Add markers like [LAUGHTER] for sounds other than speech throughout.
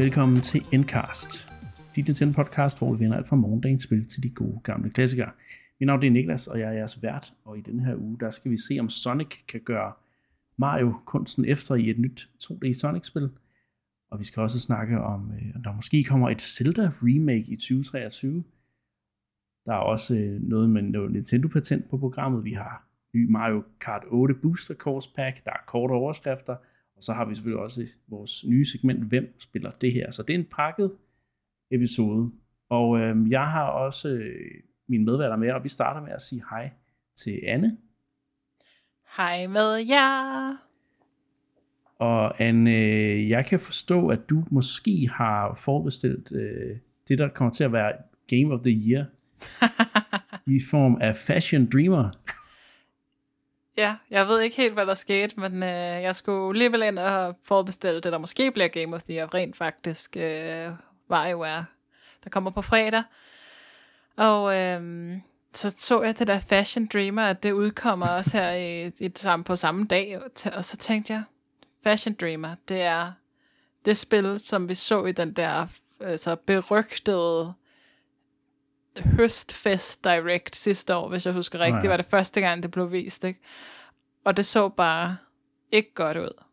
Velkommen til Endcast. Dit Nintendo podcast, hvor vi vender alt fra morgendagens spil til de gode gamle klassikere. Mit navn er Niklas, og jeg er jeres vært, og i denne her uge, der skal vi se, om Sonic kan gøre Mario kunsten efter i et nyt 2D Sonic-spil. Og vi skal også snakke om, øh, om der måske kommer et Zelda remake i 2023. Der er også øh, noget med noget Nintendo-patent på programmet. Vi har ny Mario Kart 8 Booster Course Pack, der er korte overskrifter, og så har vi selvfølgelig også vores nye segment, hvem spiller det her. Så det er en pakket episode. Og øh, jeg har også øh, mine medværter med, og vi starter med at sige hej til Anne. Hej med jer. Og Anne, jeg kan forstå, at du måske har forbestilt øh, det, der kommer til at være Game of the Year [LAUGHS] i form af Fashion Dreamer. Ja, jeg ved ikke helt, hvad der skete, men øh, jeg skulle alligevel ind og forbestille det, der måske bliver Game of the Year, rent faktisk øh, var der kommer på fredag. Og øh, så så jeg det der Fashion Dreamer, at det udkommer også her i, i det samme, på samme dag, og så tænkte jeg, Fashion Dreamer, det er det spil, som vi så i den der altså, berygtede høstfest direct sidste år, hvis jeg husker rigtigt. Ja. Det var det første gang, det blev vist, ikke? Og det så bare ikke godt ud.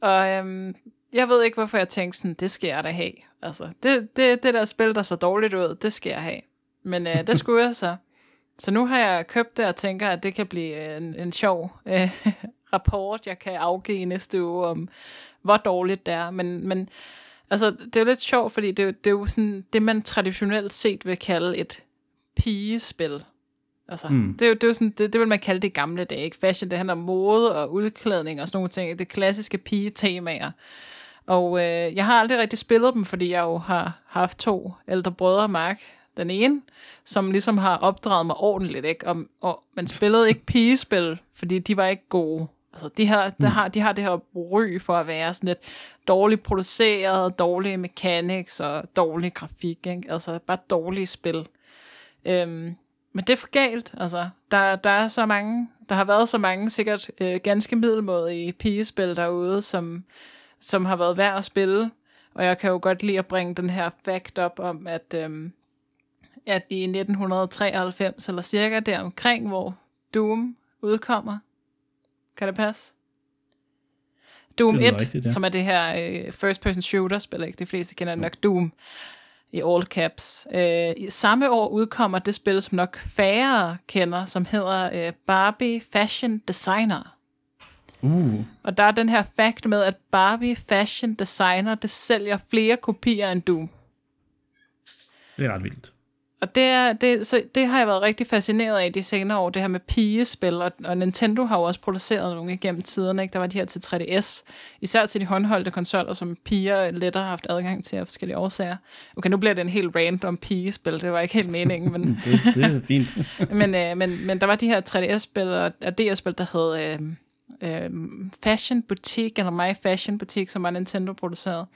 Og øhm, jeg ved ikke, hvorfor jeg tænkte sådan, det skal jeg da have. Altså, det, det, det der spil, der så dårligt ud, det skal jeg have. Men øh, det skulle jeg så. Så nu har jeg købt det og tænker, at det kan blive en, en sjov øh, [LAUGHS] rapport, jeg kan afgive næste uge om, hvor dårligt det er. Men, men altså, det er jo lidt sjovt, fordi det, det er jo sådan det, man traditionelt set vil kalde et pigespil. Altså, mm. det, er jo, det, er jo sådan, det, det vil man kalde det gamle dage. Ikke? Fashion, det handler om mode og udklædning og sådan nogle ting. Det klassiske pige-temaer. Og øh, jeg har aldrig rigtig spillet dem, fordi jeg jo har haft to ældre brødre, Mark, den ene, som ligesom har opdraget mig ordentligt, ikke? Og, og man spillede ikke pigespil, fordi de var ikke gode. Altså, de har, der mm. har, de har det her ry for at være sådan lidt dårligt produceret, dårlige mechanics og dårlig grafik, ikke? Altså, bare dårlige spil. Øhm, men det er for galt, altså. Der, der er så mange, der har været så mange sikkert øh, ganske middelmådige pigespil derude, som, som har været værd at spille. Og jeg kan jo godt lide at bringe den her fact op om, at, øhm, at i 1993, eller cirka der omkring, hvor Doom udkommer, kan det passe? Doom det 1, rigtigt, ja. som er det her øh, first person shooter spil, ikke? De fleste kender nok Doom i all caps. Øh, i samme år udkommer det spil, som nok færre kender, som hedder øh, Barbie Fashion Designer. Uh. Og der er den her fact med, at Barbie Fashion Designer, det sælger flere kopier end Doom. Det er ret vildt. Og det, er, det, så det har jeg været rigtig fascineret af de senere år, det her med pigespil, og, og Nintendo har jo også produceret nogle igennem tiderne, ikke? der var de her til 3DS, især til de håndholdte konsoller, som piger lettere har haft adgang til af forskellige årsager. Okay, nu bliver det en helt random pigespil, det var ikke helt meningen, men... [LAUGHS] det, det er fint. [LAUGHS] men, øh, men, men der var de her 3DS-spil og, og DS-spil, der hed øh, øh, Fashion Boutique, eller My Fashion Boutique, som var Nintendo produceret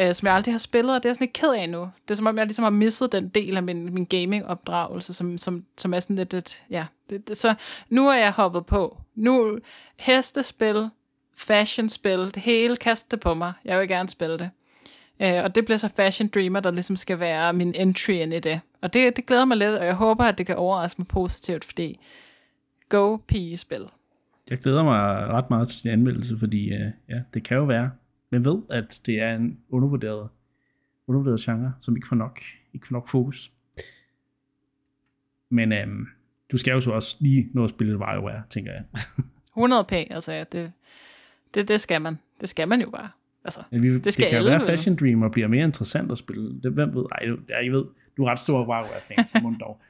øh, som jeg aldrig har spillet, og det er jeg sådan lidt ked af nu. Det er som om, jeg ligesom har misset den del af min, min gaming-opdragelse, som, som, som er sådan lidt, et, ja. Det, det, så nu er jeg hoppet på. Nu hestespil, fashionspil, det hele kastet på mig. Jeg vil gerne spille det. Øh, og det bliver så Fashion Dreamer, der ligesom skal være min entry ind i det. Og det, det glæder mig lidt, og jeg håber, at det kan overraske mig positivt, fordi go pigespil. Jeg glæder mig ret meget til din anmeldelse, fordi øh, ja, det kan jo være, men ved, at det er en undervurderet, undervurderet genre, som ikke får nok, ikke får nok fokus. Men øhm, du skal jo så også lige nå at spille WarioWare, tænker jeg. [LAUGHS] 100 p, altså ja, det, det, det skal man. Det skal man jo bare. Altså, ja, vi, det, skal det kan være, Fashion Dreamer bliver mere interessant at spille. Det, hvem ved? Ej, du, jeg ved, du er ret stor WarioWare-fan, så [LAUGHS] må dog.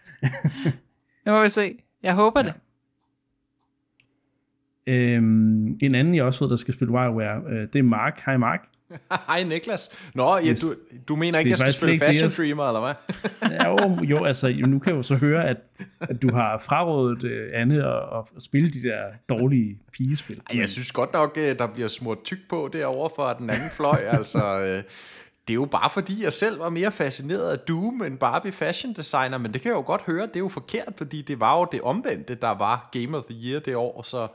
det må vi se. Jeg håber ja. det. Øhm, en anden, jeg også ved, der skal spille WarioWare, øh, det er Mark. Hej Mark. [LAUGHS] Hej Niklas. Nå, ja, du, du mener ikke, jeg skal spille Fashion det, Streamer, eller hvad? [LAUGHS] jo, jo, altså, nu kan jeg jo så høre, at, at du har frarådet uh, Anne at, at spille de der dårlige pigespil. Jeg synes godt nok, øh, der bliver smurt tyk på derovre for den anden fløj. [LAUGHS] altså, øh, det er jo bare fordi, jeg selv var mere fascineret af Doom end Barbie Fashion Designer, men det kan jeg jo godt høre, det er jo forkert, fordi det var jo det omvendte, der var Game of the Year det år, så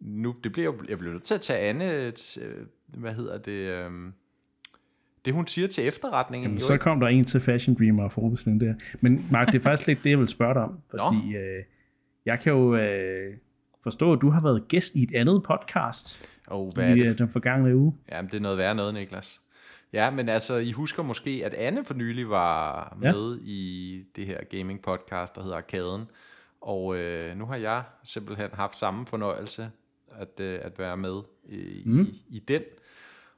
nu, det bliver jeg bliver nødt til at tage Anne, øh, hvad hedder det, um, det, hun siger til efterretningen. Jamen, så kom der en til Fashion Dreamer og forbestilling der. Men Mark, det er faktisk lidt det, jeg vil spørge dig om. Fordi øh, jeg kan jo øh, forstå, at du har været gæst i et andet podcast oh, hvad i er det? øh, den forgangne uge. Jamen, det er noget værre noget, Niklas. Ja, men altså, I husker måske, at Anne for nylig var Ja. med i det her gaming podcast, der hedder Arkaden. Og øh, nu har jeg simpelthen haft samme fornøjelse at, øh, at være med i, mm. i, i den.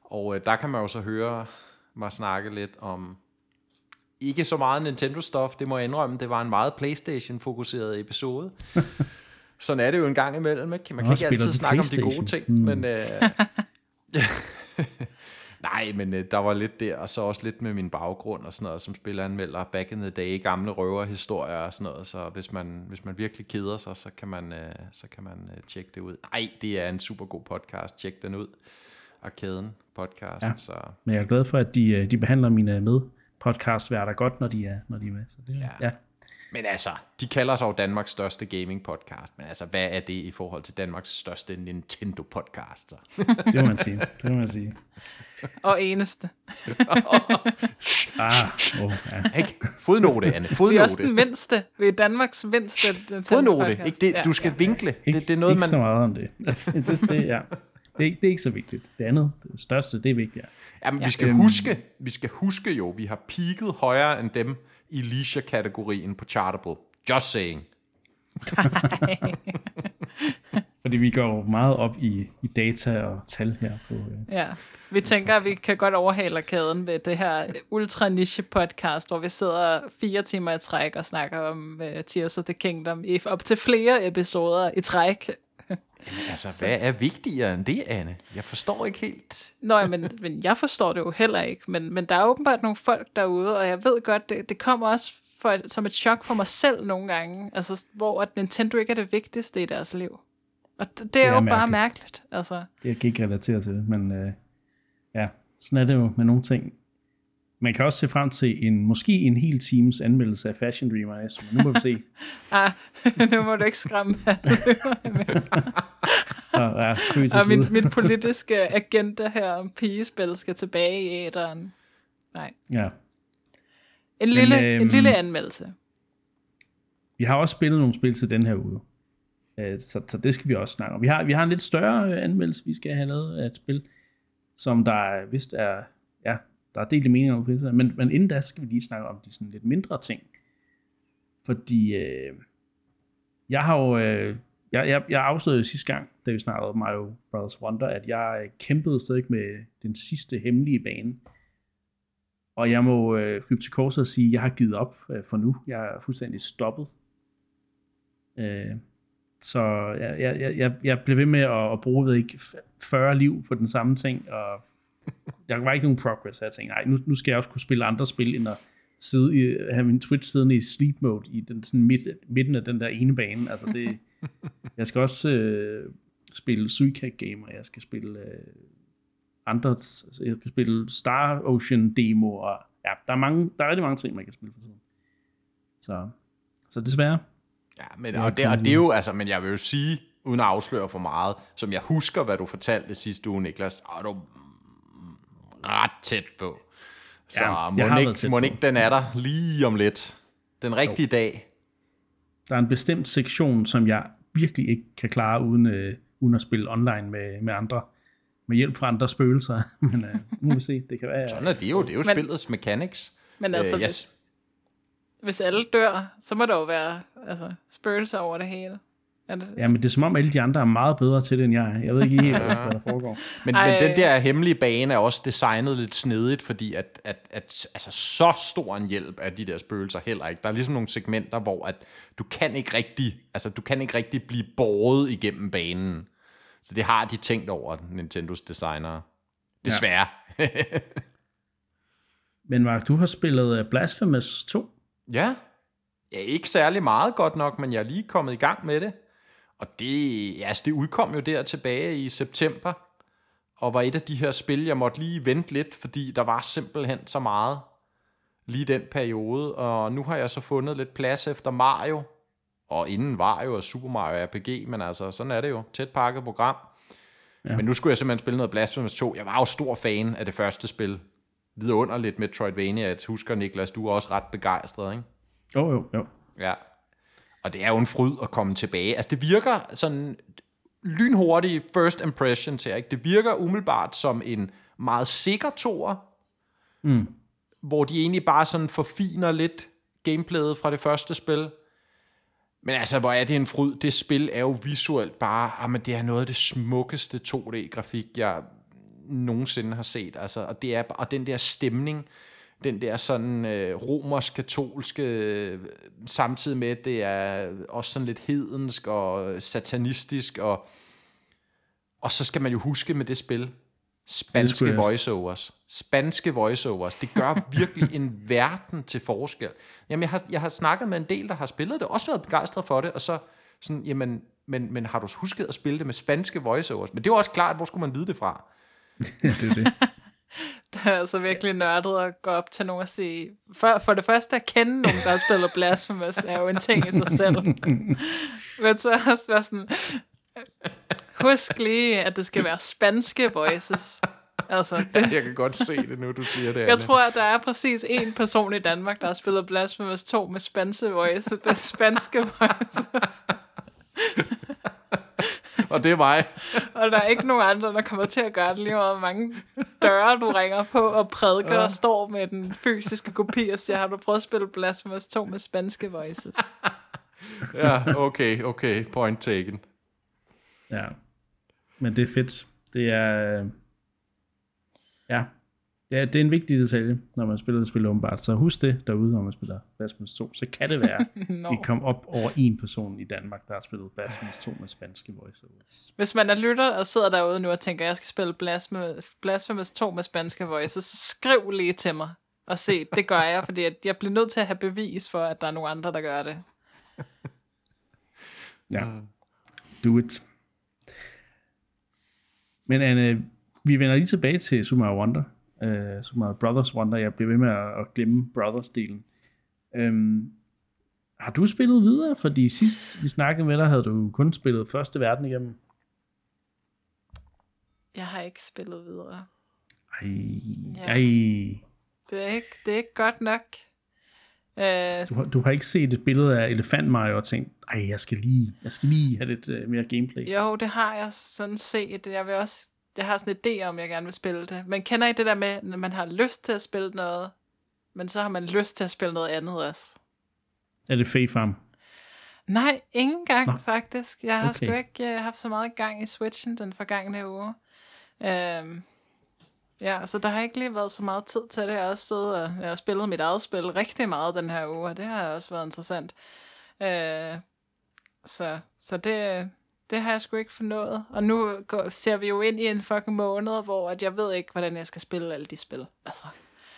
Og øh, der kan man jo så høre mig snakke lidt om ikke så meget Nintendo-stof, det må jeg indrømme. Det var en meget PlayStation-fokuseret episode. [LAUGHS] Sådan er det jo en gang imellem. Ikke? Man kan Nå, ikke spiller altid snakke om de gode ting, Mm. men... Øh, [LAUGHS] [LAUGHS] Nej, men øh, der var lidt der, og så også lidt med min baggrund og sådan noget, som spilleranmelder back in the day, gamle røverhistorier og sådan noget, så hvis man, hvis man virkelig keder sig, så kan man, øh, så kan man øh, tjekke det ud. Nej, det er en super god podcast, tjek den ud. Arkaden podcast, Ja. så Men jeg er glad for, at de, øh, de behandler mine med podcastværter godt, når de er, når de er med. Så det, Ja. ja. Men altså, de kalder sig jo Danmarks største gaming podcast, men altså, hvad er det i forhold til Danmarks største Nintendo podcast? Så? [LAUGHS] det må man sige. Det må man sige. [LAUGHS] Og eneste. [LAUGHS] Ah, oh, ja. Ikke? Fodnote, Anne, Vi er også den fodnote. mindste. Vi er Danmarks mindste Fodnote, ikke det, Ja. du skal vinkle. Ikke, Det, det er noget, ikke så man... meget om det. Altså, det, det, ja. Det, er, det er ikke så vigtigt. Det andet, det største, det er vigtigt. Jamen, Ja. vi skal Øhm. huske, vi skal huske jo, vi har peaked højere end dem i leisure-kategorien på Chartable. Just saying. Fordi vi går meget op i, i data og tal her på... Øh. Ja, vi tænker, at vi kan godt overhale arkaden ved det her ultra niche podcast, hvor vi sidder fire timer i træk og snakker om uh, Tears of the Kingdom i op til flere episoder i træk. Altså, hvad er vigtigere end det, Anne? Jeg forstår ikke helt. Nå, ja, men, men jeg forstår det jo heller ikke, men, men der er åbenbart nogle folk derude, og jeg ved godt, det, det kommer også for, som et chok for mig selv nogle gange, altså, hvor at Nintendo ikke er det vigtigste i deres liv. Og det, det er, er jo bare mærkeligt. mærkeligt. Altså. Det jeg kan ikke relatere til det, men øh, ja, sådan er det jo med nogle ting. Man kan også se frem til en, måske en hel times anmeldelse af Fashion Dreamer næste. Nu må vi se. [LAUGHS] Ah, nu må du ikke skræmme. [LAUGHS] Og, ja, min, side. min politiske agenda her om pigespil skal tilbage i æderen. Nej. Ja. En lille, øhm, en lille anmeldelse. Vi har også spillet nogle spil til den her uge. Øh, Så, så det skal vi også snakke om. Vi har, vi har en lidt større anmeldelse, vi skal have lavet af et spil, som der er- vist er, der er delte meninger om pizza, men, men inden da skal vi lige snakke om de sådan lidt mindre ting. Fordi øh, jeg har jo, øh, jeg, jeg, jeg afslørede jo sidste gang, da vi snakkede om Mario Bros. Wonder, at jeg øh, kæmpede stadig med den sidste hemmelige bane. Og jeg må øh, krybe til korset og sige, at jeg har givet op øh, for nu. Jeg er fuldstændig stoppet. Øh, så jeg, jeg, jeg- jeg, jeg blev ved med at, at bruge ved ikke, 40 liv på den samme ting, og der var ikke nogen progress, så jeg tænkte, nej, nu, nu skal jeg også kunne spille andre spil, end at sidde i, have min Twitch siddende i sleep mode i den sådan midt, midten af den der ene bane. Altså det, [LAUGHS] jeg skal også øh, spille Suicide Game, og jeg skal spille øh, andre, altså, jeg skal spille Star Ocean demo, og ja, der er, mange, der er rigtig mange ting, man kan spille for tiden. Så, så desværre. Ja, men, og, det, og det er jo, altså, men jeg vil jo sige, uden at afsløre for meget, som jeg husker, hvad du fortalte sidste uge, Niklas, er du ret tæt på. Så Ja, må, ikke, må ikke den er der lige om lidt. Den rigtige jo. dag. Der er en bestemt sektion, som jeg virkelig ikke kan klare uden, øh, uden at spille online med, med andre. Med hjælp fra andre spøgelser. [LAUGHS] Men øh, nu må vi se. Det kan være... Sådan er det jo. Det er jo Men- spillets mechanics. Men altså, Øh, jeg, hvis, hvis alle dør, så må der jo være altså, spøgelser over det hele. Er det, Ja, men det er som om alle de andre er meget bedre til det, end jeg er. Jeg ved ikke helt, hvad der [LAUGHS] foregår. Men, Ej. men den der hemmelige bane er også designet lidt snedigt, fordi at, at, at altså, så stor en hjælp er de der spøgelser heller ikke. Der er ligesom nogle segmenter, hvor at du kan ikke rigtig, altså du kan ikke rigtig blive båret igennem banen. Så det har de tænkt over, Nintendos designere. Desværre. Ja. [LAUGHS] Men Mark, du har spillet øh, Blasphemous 2. ja. ja. Ikke særlig meget godt nok, men jeg er lige kommet i gang med det. Og det, altså, det udkom jo der tilbage i september, og var et af de her spil, jeg måtte lige vente lidt, fordi der var simpelthen så meget lige den periode, og nu har jeg så fundet lidt plads efter Mario, og inden var jo Super Mario RPG, men altså, sådan er det jo, tæt pakket program. Ja. Men nu skulle jeg simpelthen spille noget Blasphemous 2. Jeg var jo stor fan af det første spil, vidunderligt Metroidvania. Jeg husker, Niklas, du er også ret begejstret, ikke? Jo, jo, jo. Ja. Og det er jo en fryd at komme tilbage. Altså, det virker sådan lynhurtig first impression til, ikke? Det virker umiddelbart som en meget sikker tor, Mm. hvor de egentlig bare sådan forfiner lidt gameplayet fra det første spil. Men altså, hvor er det en fryd? Det spil er jo visuelt bare, jamen det er noget af det smukkeste 2D-grafik, jeg nogensinde har set. Altså, og, det er, og den der stemning, den der sådan øh, romersk-katolske, øh, samtidig med, at det er også sådan lidt hedensk og satanistisk, og, og så skal man jo huske med det spil, spanske voiceovers. Spanske voiceovers. Det gør [LAUGHS] virkelig en verden til forskel. Jamen, jeg har, jeg har snakket med en del, der har spillet det, også været begejstret for det, og så sådan, jamen, men, men har du husket at spille det med spanske voiceovers? Men det var også klart, hvor skulle man vide det fra? [LAUGHS] det er det. [LAUGHS] Er altså virkelig nørdet at gå op til nogen og sige... For, for det første at kende nogen, der har spillet Blasphemous, er jo en ting i sig selv. [LAUGHS] Men så også være sådan... Husk lige, at det skal være spanske voices. Altså, det, Jeg kan godt se det nu, du siger det, jeg tror, at der er præcis en person i Danmark, der har spillet Blasphemous 2 med spanske voices. Spanske voices. [LAUGHS] Og det er mig. Og der er ikke nogen andre, der kommer til at gøre det lige meget, hvor mange døre du ringer på, og prædiker og står med den fysiske kopi og siger, har du prøvet at spille Blasphemous 2 med spanske voices? Ja, okay, okay. Point taken. Ja. Men det er fedt. Det er... øh, Ja. Ja, det er en vigtig detalje, når man spiller det spil åbenbart. Så husk det derude, når man spiller Blasphemous 2. Så kan det være, [LAUGHS] Nå. vi kom op over en person i Danmark, der har spillet Blasphemous 2 med spanske voiceovers. Hvis man er lytter og sidder derude nu og tænker, jeg skal spille Blasphemous, Blasphemous 2 med spanske voices, så skriv lige til mig og se, det gør jeg, fordi at jeg bliver nødt til at have bevis for, at der er nogle andre, der gør det. Ja. Do it. Men Anne, vi vender lige tilbage til Super Mario Wonder. Uh, Super Mario Brothers Wonder. Jeg bliver ved med at, at glemme Brothers-delen. Um, har du spillet videre? Fordi sidst vi snakkede med dig, havde du kun spillet første verden igennem. Jeg har ikke spillet videre. Ej, Ja. ej. Det er ikke, det er ikke godt nok. Øh, Du, har, du har ikke set et billede af Elefant Mario og tænkt, ej, jeg skal lige, jeg skal lige have lidt uh, mere gameplay. Jo, det har jeg sådan set. Jeg vil også, jeg har sådan en idé om, jeg gerne vil spille det. Men kender I det der med, når man har lyst til at spille noget, men så har man lyst til at spille noget andet også? Er det Fae Farm? Nej, ingen gang Nå. faktisk. Jeg har Okay. sgu ikke uh, haft så meget gang i Switchen den forgangne uge. Um, ja, så der har ikke lige været så meget tid til det. Jeg har også siddet og jeg har spillet mit eget spil rigtig meget den her uge, og det har også været interessant. Uh, så så det, det har jeg sgu ikke fornået. Og nu går, ser vi jo ind i en fucking måned, hvor at jeg ved ikke, hvordan jeg skal spille alle de spil. Altså,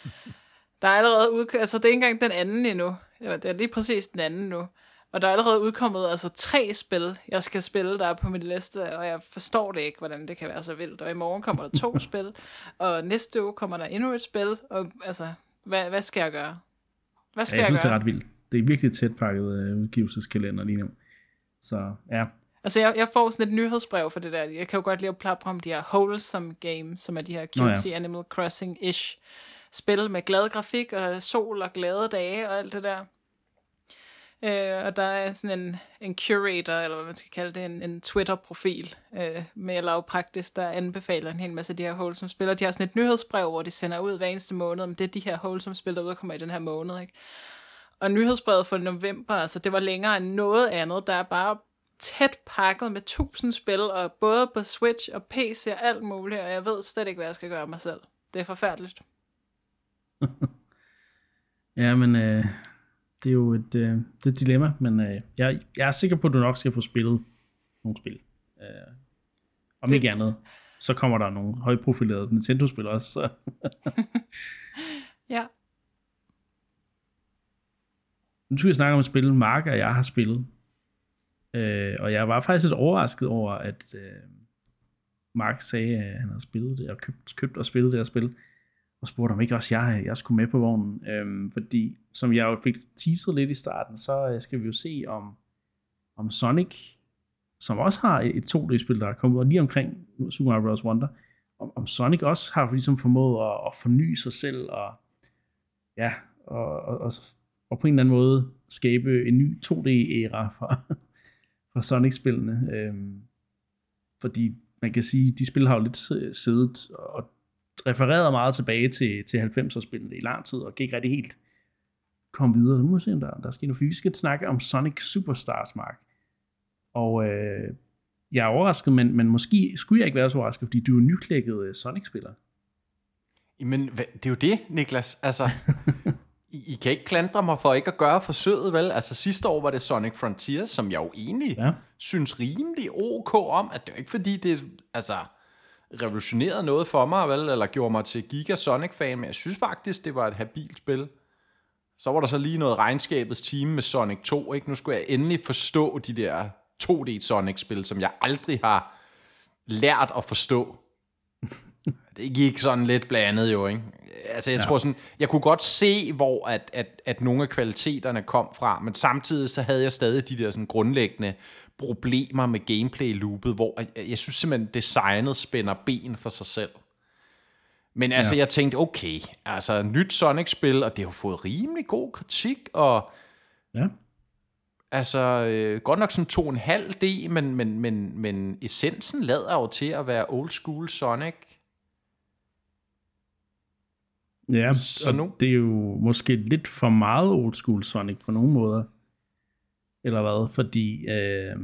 [LAUGHS] der er allerede udk- altså det er ikke engang den anden endnu. Det er lige præcis den anden nu. Og der er allerede udkommet altså tre spil, jeg skal spille, der er på min liste, og jeg forstår det ikke, hvordan det kan være så vildt. Og i morgen kommer der to [LAUGHS] spil, og næste uge kommer der endnu et spil, og altså, hvad, hvad skal jeg gøre? Hvad skal Ja, jeg jeg, synes, det er gøre? ret vildt. Det er virkelig tæt pakket uh, udgivelseskalender lige nu. Så ja, Altså, jeg, jeg får sådan et nyhedsbrev for det der. Jeg kan jo godt lide at plapre om de her wholesome games, som er de her Nå ja. cutesy Animal Crossing-ish spil med glad grafik og sol og glade dage og alt det der. Øh, og der er sådan en, en curator, eller hvad man skal kalde det, en, en Twitter-profil øh, med lavpraktisk, der anbefaler en hel masse af de her wholesome spil. Og de har sådan et nyhedsbrev, hvor de sender ud hver eneste måned, om det er de her wholesome spil, der udkommer i den her måned. Ikke? Og nyhedsbrevet for november, altså det var længere end noget andet. Der er bare tæt pakket med tusind spil, og både på Switch og PC og alt muligt, og jeg ved slet ikke, hvad jeg skal gøre mig selv. Det er forfærdeligt. [LAUGHS] ja men øh, det er jo et, øh, det er et dilemma, men øh, jeg, jeg er sikker på, at du nok skal få spillet nogle spil. Øh, om Det- ikke andet, så kommer der nogle højprofilerede Nintendo-spil også. Så. [LAUGHS] Ja. Nu skal vi snakke om et spil, Mark og jeg har spillet. Øh, og jeg var faktisk lidt overrasket over, at øh, Mark sagde, at han havde spillet det, og købt, købt og spillet det her spil. Og spurgte om ikke også jeg, jeg skulle med på vognen. Øh, fordi, som jeg jo fik teaset lidt i starten, så øh, skal vi jo se om, om Sonic, som også har et 2D-spil, der er kommet ud lige omkring Super Mario Bros. Wonder, om, om Sonic også har ligesom formået at, at forny sig selv, og ja, og, og, og, og på en eller anden måde skabe en ny 2D-æra for, for Sonic-spillene. Øhm, fordi man kan sige, de spil har jo lidt siddet og refereret meget tilbage til, til 90'er-spillene i lang tid, og gik rigtig helt kom videre. Nu må vi se, om der, der sker noget, for vi skal snakke om Sonic Superstars, Mark. Og øh, jeg er overrasket, men, men måske skulle jeg ikke være så overrasket, fordi du er nyklækket øh, Sonic-spiller. Men det er jo det, Niklas. Altså, [LAUGHS] I, I kan ikke klandre mig for ikke at gøre forsøget, vel? Altså sidste år var det Sonic Frontiers, som jeg jo egentlig ja. synes rimelig ok om, at det er ikke fordi, det altså, revolutionerede noget for mig, vel? Eller gjorde mig til Giga Sonic-fan, men jeg synes faktisk, det var et habilt spil. Så var der så lige noget regnskabets team med Sonic 2, ikke? Nu skulle jeg endelig forstå de der 2D Sonic-spil, som jeg aldrig har lært at forstå. Det gik sådan lidt blandet jo, ikke? Altså, jeg ja. tror sådan, jeg kunne godt se, hvor at, at, at nogle af kvaliteterne kom fra, men samtidig så havde jeg stadig de der sådan grundlæggende problemer med gameplay-loopet, hvor jeg, jeg synes simpelthen, designet spænder ben for sig selv. Men altså, ja. jeg tænkte, okay, altså, nyt Sonic-spil, og det har fået rimelig god kritik, og ja. altså, øh, godt nok sådan to en halv D, men, men, men, men essensen lader jo til at være old school Sonic. Ja, så nu? det er jo måske lidt for meget old school Sonic på nogle måder. Eller hvad? Fordi, øh,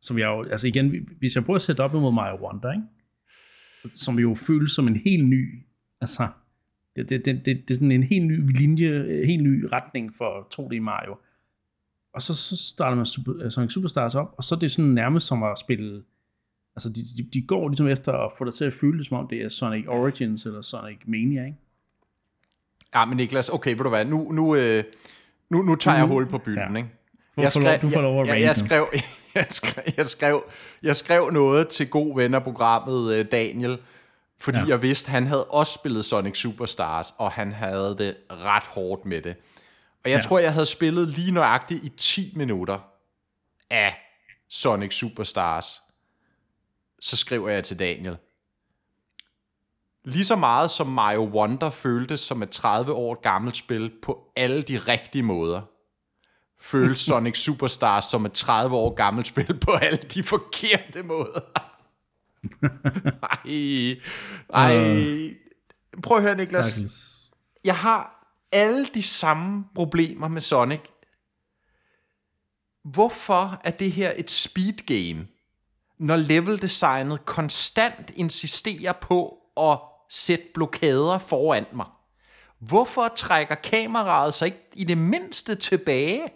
som jeg jo, altså igen, hvis jeg prøver at sætte op imod Mario Wonder, ikke? som jo føles som en helt ny, altså, det, det, det, det, det er sådan en helt ny linje, helt ny retning for 2D Mario. Og så, så starter man Super, Sonic Superstars op, og så er det sådan nærmest som at spille, altså de, de, de går ligesom efter at få dig til at føle det, som om det er Sonic Origins eller Sonic Mania, ikke? Ja, men Niklas, okay, ved du hvad, nu, nu, øh, nu, nu tager jeg hul på byen, ja. ikke? Jeg skrev, du får lov at jeg, jeg, skrev, [LAUGHS] jeg, skrev, jeg, skrev, jeg skrev noget til god ven af programmet, øh, Daniel, fordi ja. jeg vidste, han havde også spillet Sonic Superstars, og han havde det ret hårdt med det. Og jeg ja. tror, jeg havde spillet lige nøjagtigt i 10 minutter af Sonic Superstars. Så skriver jeg til Daniel. Lige så meget som Mario Wonder føltes som et 30 år gammelt spil på alle de rigtige måder, føles [LAUGHS] Sonic Superstars som et 30 år gammelt spil på alle de forkerte måder. ej, ej. Prøv at høre, Niklas. Jeg har alle de samme problemer med Sonic. Hvorfor er det her et speed game, når leveldesignet konstant insisterer på at sætte blokader foran mig? Hvorfor trækker kameraet sig ikke i det mindste tilbage?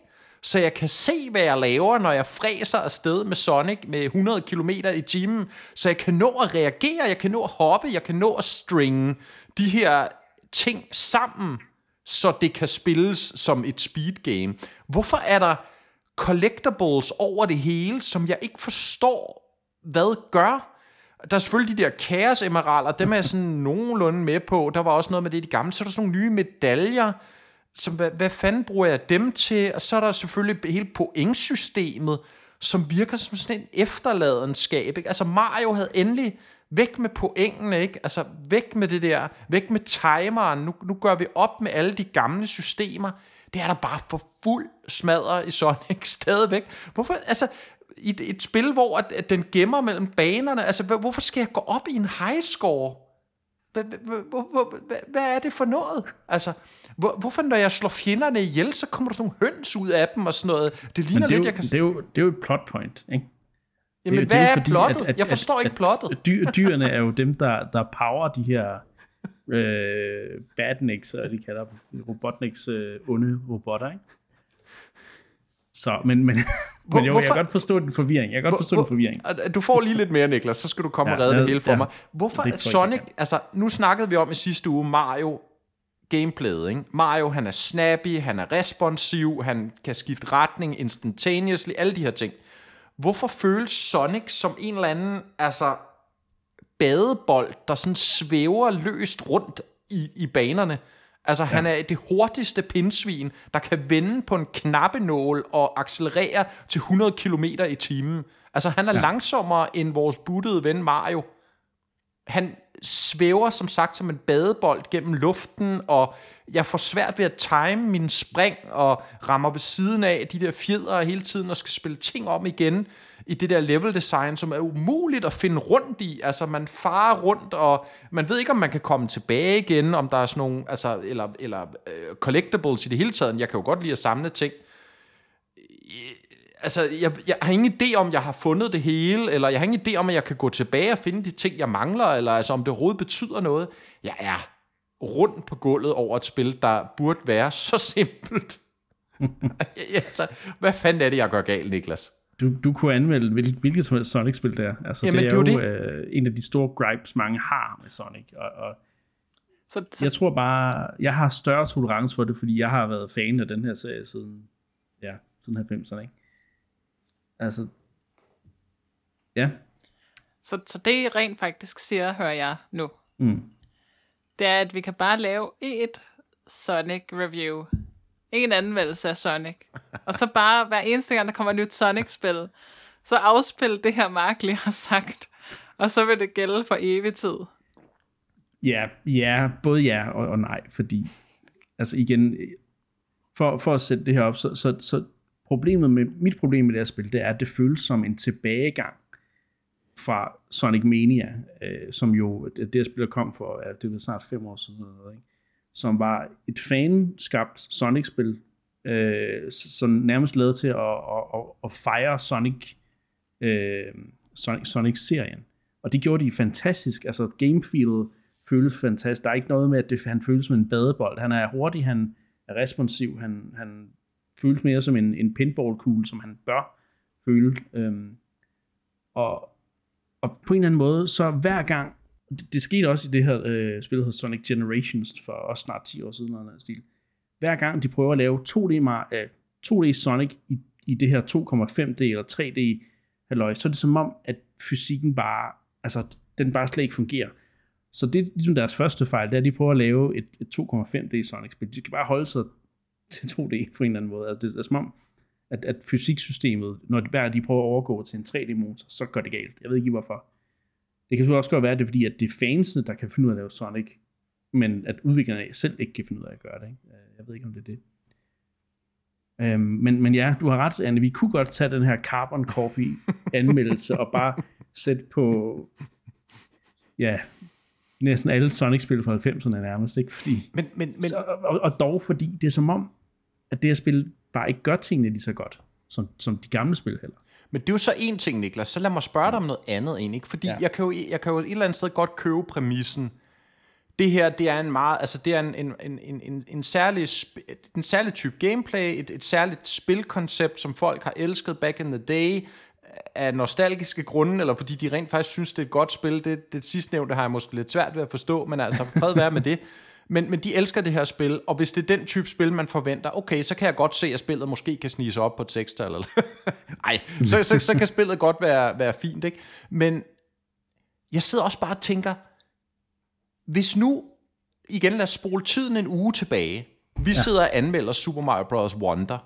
så jeg kan se, hvad jeg laver, når jeg fræser afsted med Sonic med 100 km i timen, så jeg kan nå at reagere, jeg kan nå at hoppe, jeg kan nå at stringe de her ting sammen, så det kan spilles som et speed game. Hvorfor er der collectibles over det hele, som jeg ikke forstår, hvad gør? Der er selvfølgelig de der Chaos Emeralder, dem er jeg sådan nogenlunde med på. Der var også noget med det i de gamle. Så er der sådan nogle nye medaljer, som, hvad, hvad fanden bruger jeg dem til? Og så er der selvfølgelig hele pointsystemet, som virker som sådan en efterladenskab. Ikke? Altså Mario havde endelig væk med pointene, ikke? Altså væk med det der, væk med timeren. Nu, nu gør vi op med alle de gamle systemer. Det er der bare for fuld smadre i Sonic [LAUGHS] stadigvæk. Hvorfor, altså, i et, et spil, hvor at, at den gemmer mellem banerne, altså hvorfor skal jeg gå op i en high score? Hvad er det for noget? Altså, hvor, hvorfor når jeg slår fjenderne ihjel, så kommer der sådan nogle høns ud af dem og sådan noget? Det ligner det lidt, jeg kan... Det er, jo, det er jo et plot point, ikke? Jamen, det, hvad det er, er plottet? At, at, jeg forstår at, ikke plottet. At, [LAUGHS] dyr, dyrene er jo dem, der, der power de her øh, badniks, og de kalder dem robotniks øh, onde robotter, ikke? Så, men, men, hvor, men jo, jeg kan godt forstå den forvirring. Jeg kan godt forstå hvor, den forvirring. Du får lige lidt mere, Niklas, så skal du komme ja, og redde det hele for ja, mig. Hvorfor er Sonic, altså nu snakkede vi om i sidste uge, Mario gameplayet, ikke? Mario, han er snappy, han er responsiv, han kan skifte retning instantaneously, alle de her ting. Hvorfor føles Sonic som en eller anden, altså, badebold, der sådan svæver løst rundt i, i banerne? Altså, ja. han er det hurtigste pindsvin, der kan vende på en knappenål og accelerere til 100 km i timen. Altså, han er ja. langsommere end vores buttede ven Mario. han svæver som sagt som en badebold gennem luften, og jeg får svært ved at time min spring, og rammer ved siden af de der fjeder hele tiden, og skal spille ting om igen i det der level design, som er umuligt at finde rundt i. Altså, man farer rundt, og man ved ikke, om man kan komme tilbage igen, om der er sådan nogle, altså, eller, eller uh, collectibles i det hele taget. Jeg kan jo godt lide at samle ting. Altså, jeg, jeg har ingen idé om, jeg har fundet det hele, eller jeg har ingen idé om, at jeg kan gå tilbage og finde de ting, jeg mangler, eller altså, om det overhovedet betyder noget. Jeg er rundt på gulvet over et spil, der burde være så simpelt. [LAUGHS] [LAUGHS] altså, hvad fanden er det, jeg gør galt, Niklas? Du, du kunne anmelde hvilket, hvilket som helst Sonic-spil der. Altså, Jamen, det er det jo det. Øh, en af de store gripes, mange har med Sonic. Og, og så, så... Jeg tror bare, jeg har større tolerance for det, fordi jeg har været fan af den her serie siden, ja, siden 90'erne. Ikke? Altså, ja. Så, så det rent faktisk siger, hører jeg nu, mm. det er, at vi kan bare lave et Sonic review. Ingen anmeldelse af Sonic. Og så bare hver eneste gang, der kommer et nyt Sonic-spil, så afspil det her, Mark lige har sagt. Og så vil det gælde for evig tid. Ja, ja både ja og, og nej, fordi altså igen, for, for at sætte det her op, så, så, så problemet med, mit problem med det her spil, det er, at det føles som en tilbagegang fra Sonic Mania, øh, som jo, det, det spil, der kom for, ja, det var snart fem år siden, eller noget, ikke? Som var et fan-skabt Sonic-spil, øh, som nærmest lavet til at, at, at, at fejre Sonic, øh, Sonic, Sonic-serien. Og det gjorde de fantastisk. Altså, gamefieldet føles fantastisk. Der er ikke noget med, at det, han føles som en badebold. Han er hurtig, han er responsiv, han, han føles mere som en, en pinball-kugle, som han bør føle. Øhm, og, og på en eller anden måde, så hver gang, det, det skete også i det her øh, spil, der hedder Sonic Generations, for også snart 10 år siden, eller stil. Hver gang de prøver at lave 2D, øh, 2D Sonic i, i det her 2,5D eller 3D halløj, så er det som om, at fysikken bare, altså, den bare slet ikke fungerer. Så det er ligesom deres første fejl, det er, at de prøver at lave et, et 2,5D Sonic-spil. De skal bare holde sig til 2D på en eller anden måde. Altså, det er som om, at, at fysiksystemet, når hver de prøver at overgå til en 3D-motor, så går det galt. Jeg ved ikke hvorfor. Det kan selvfølgelig også godt være, at det er fordi, at det er fansene, der kan finde ud af at lave Sonic, men at udviklerne selv ikke kan finde ud af at gøre det. Ikke? Øh, jeg ved ikke, om det er det. Øhm, men, men ja, du har ret, Anne. Vi kunne godt tage den her carbon copy [LAUGHS] anmeldelse og bare sætte på ja, næsten alle Sonic-spil fra 90'erne nærmest, ikke? Fordi, men, men, men, så, og, og dog fordi det er som om, at det her spil bare ikke gør tingene lige så godt, som, som de gamle spil heller. Men det er jo så en ting, Niklas. Så lad mig spørge dig om noget andet egentlig. Fordi ja. jeg, kan jo, jeg kan jo et eller andet sted godt købe præmissen. Det her, det er en meget, altså det er en, en, en, en, en, særlig, en særlig type gameplay, et, et særligt spilkoncept, som folk har elsket back in the day, af nostalgiske grunde, eller fordi de rent faktisk synes, det er et godt spil. Det, det sidste nævnte har jeg måske lidt svært ved at forstå, men altså, fred være med det. [LAUGHS] Men, men de elsker det her spil, og hvis det er den type spil, man forventer, okay, så kan jeg godt se, at spillet måske kan snige sig op på et sekstal. Eller [LAUGHS] Nej, så, så, så kan spillet godt være, være fint, ikke? Men jeg sidder også bare og tænker, hvis nu, igen lad os spole tiden en uge tilbage, vi ja. sidder og anmelder Super Mario Bros. Wonder.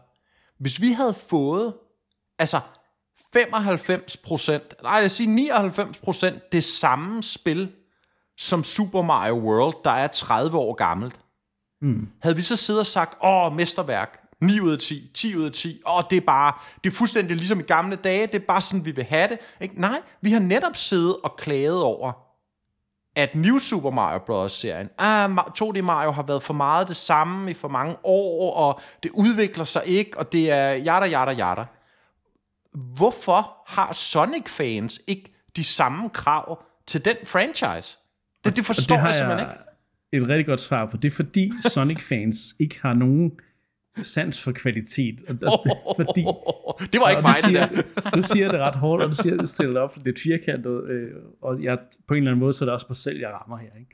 Hvis vi havde fået, altså 95 procent, nej, jeg siger 99 procent det samme spil som Super Mario World, der er 30 år gammelt. Mm. Havde vi så siddet og sagt, åh, mesterværk, 9 ud af 10, 10 ud af 10, åh, det er bare, det er fuldstændig ligesom i gamle dage, det er bare sådan, vi vil have det. Ikke? Nej, vi har netop siddet og klaget over, at New Super Mario Bros. serien, ah, 2D Mario har været for meget det samme i for mange år, og det udvikler sig ikke, og det er jada, jada, jada hvorfor har Sonic-fans ikke de samme krav til den franchise? Det, det forstår det jeg simpelthen ikke. Et rigtig godt svar på. Det er fordi Sonic-fans ikke har nogen sans for kvalitet. Og, og, oh, [LAUGHS] fordi, det var ikke mig, det der. Du siger det ret hårdt, og du siger det stillet op, for det er firkantet, øh, og jeg, på en eller anden måde, så er det også mig selv, jeg rammer her. Ikke?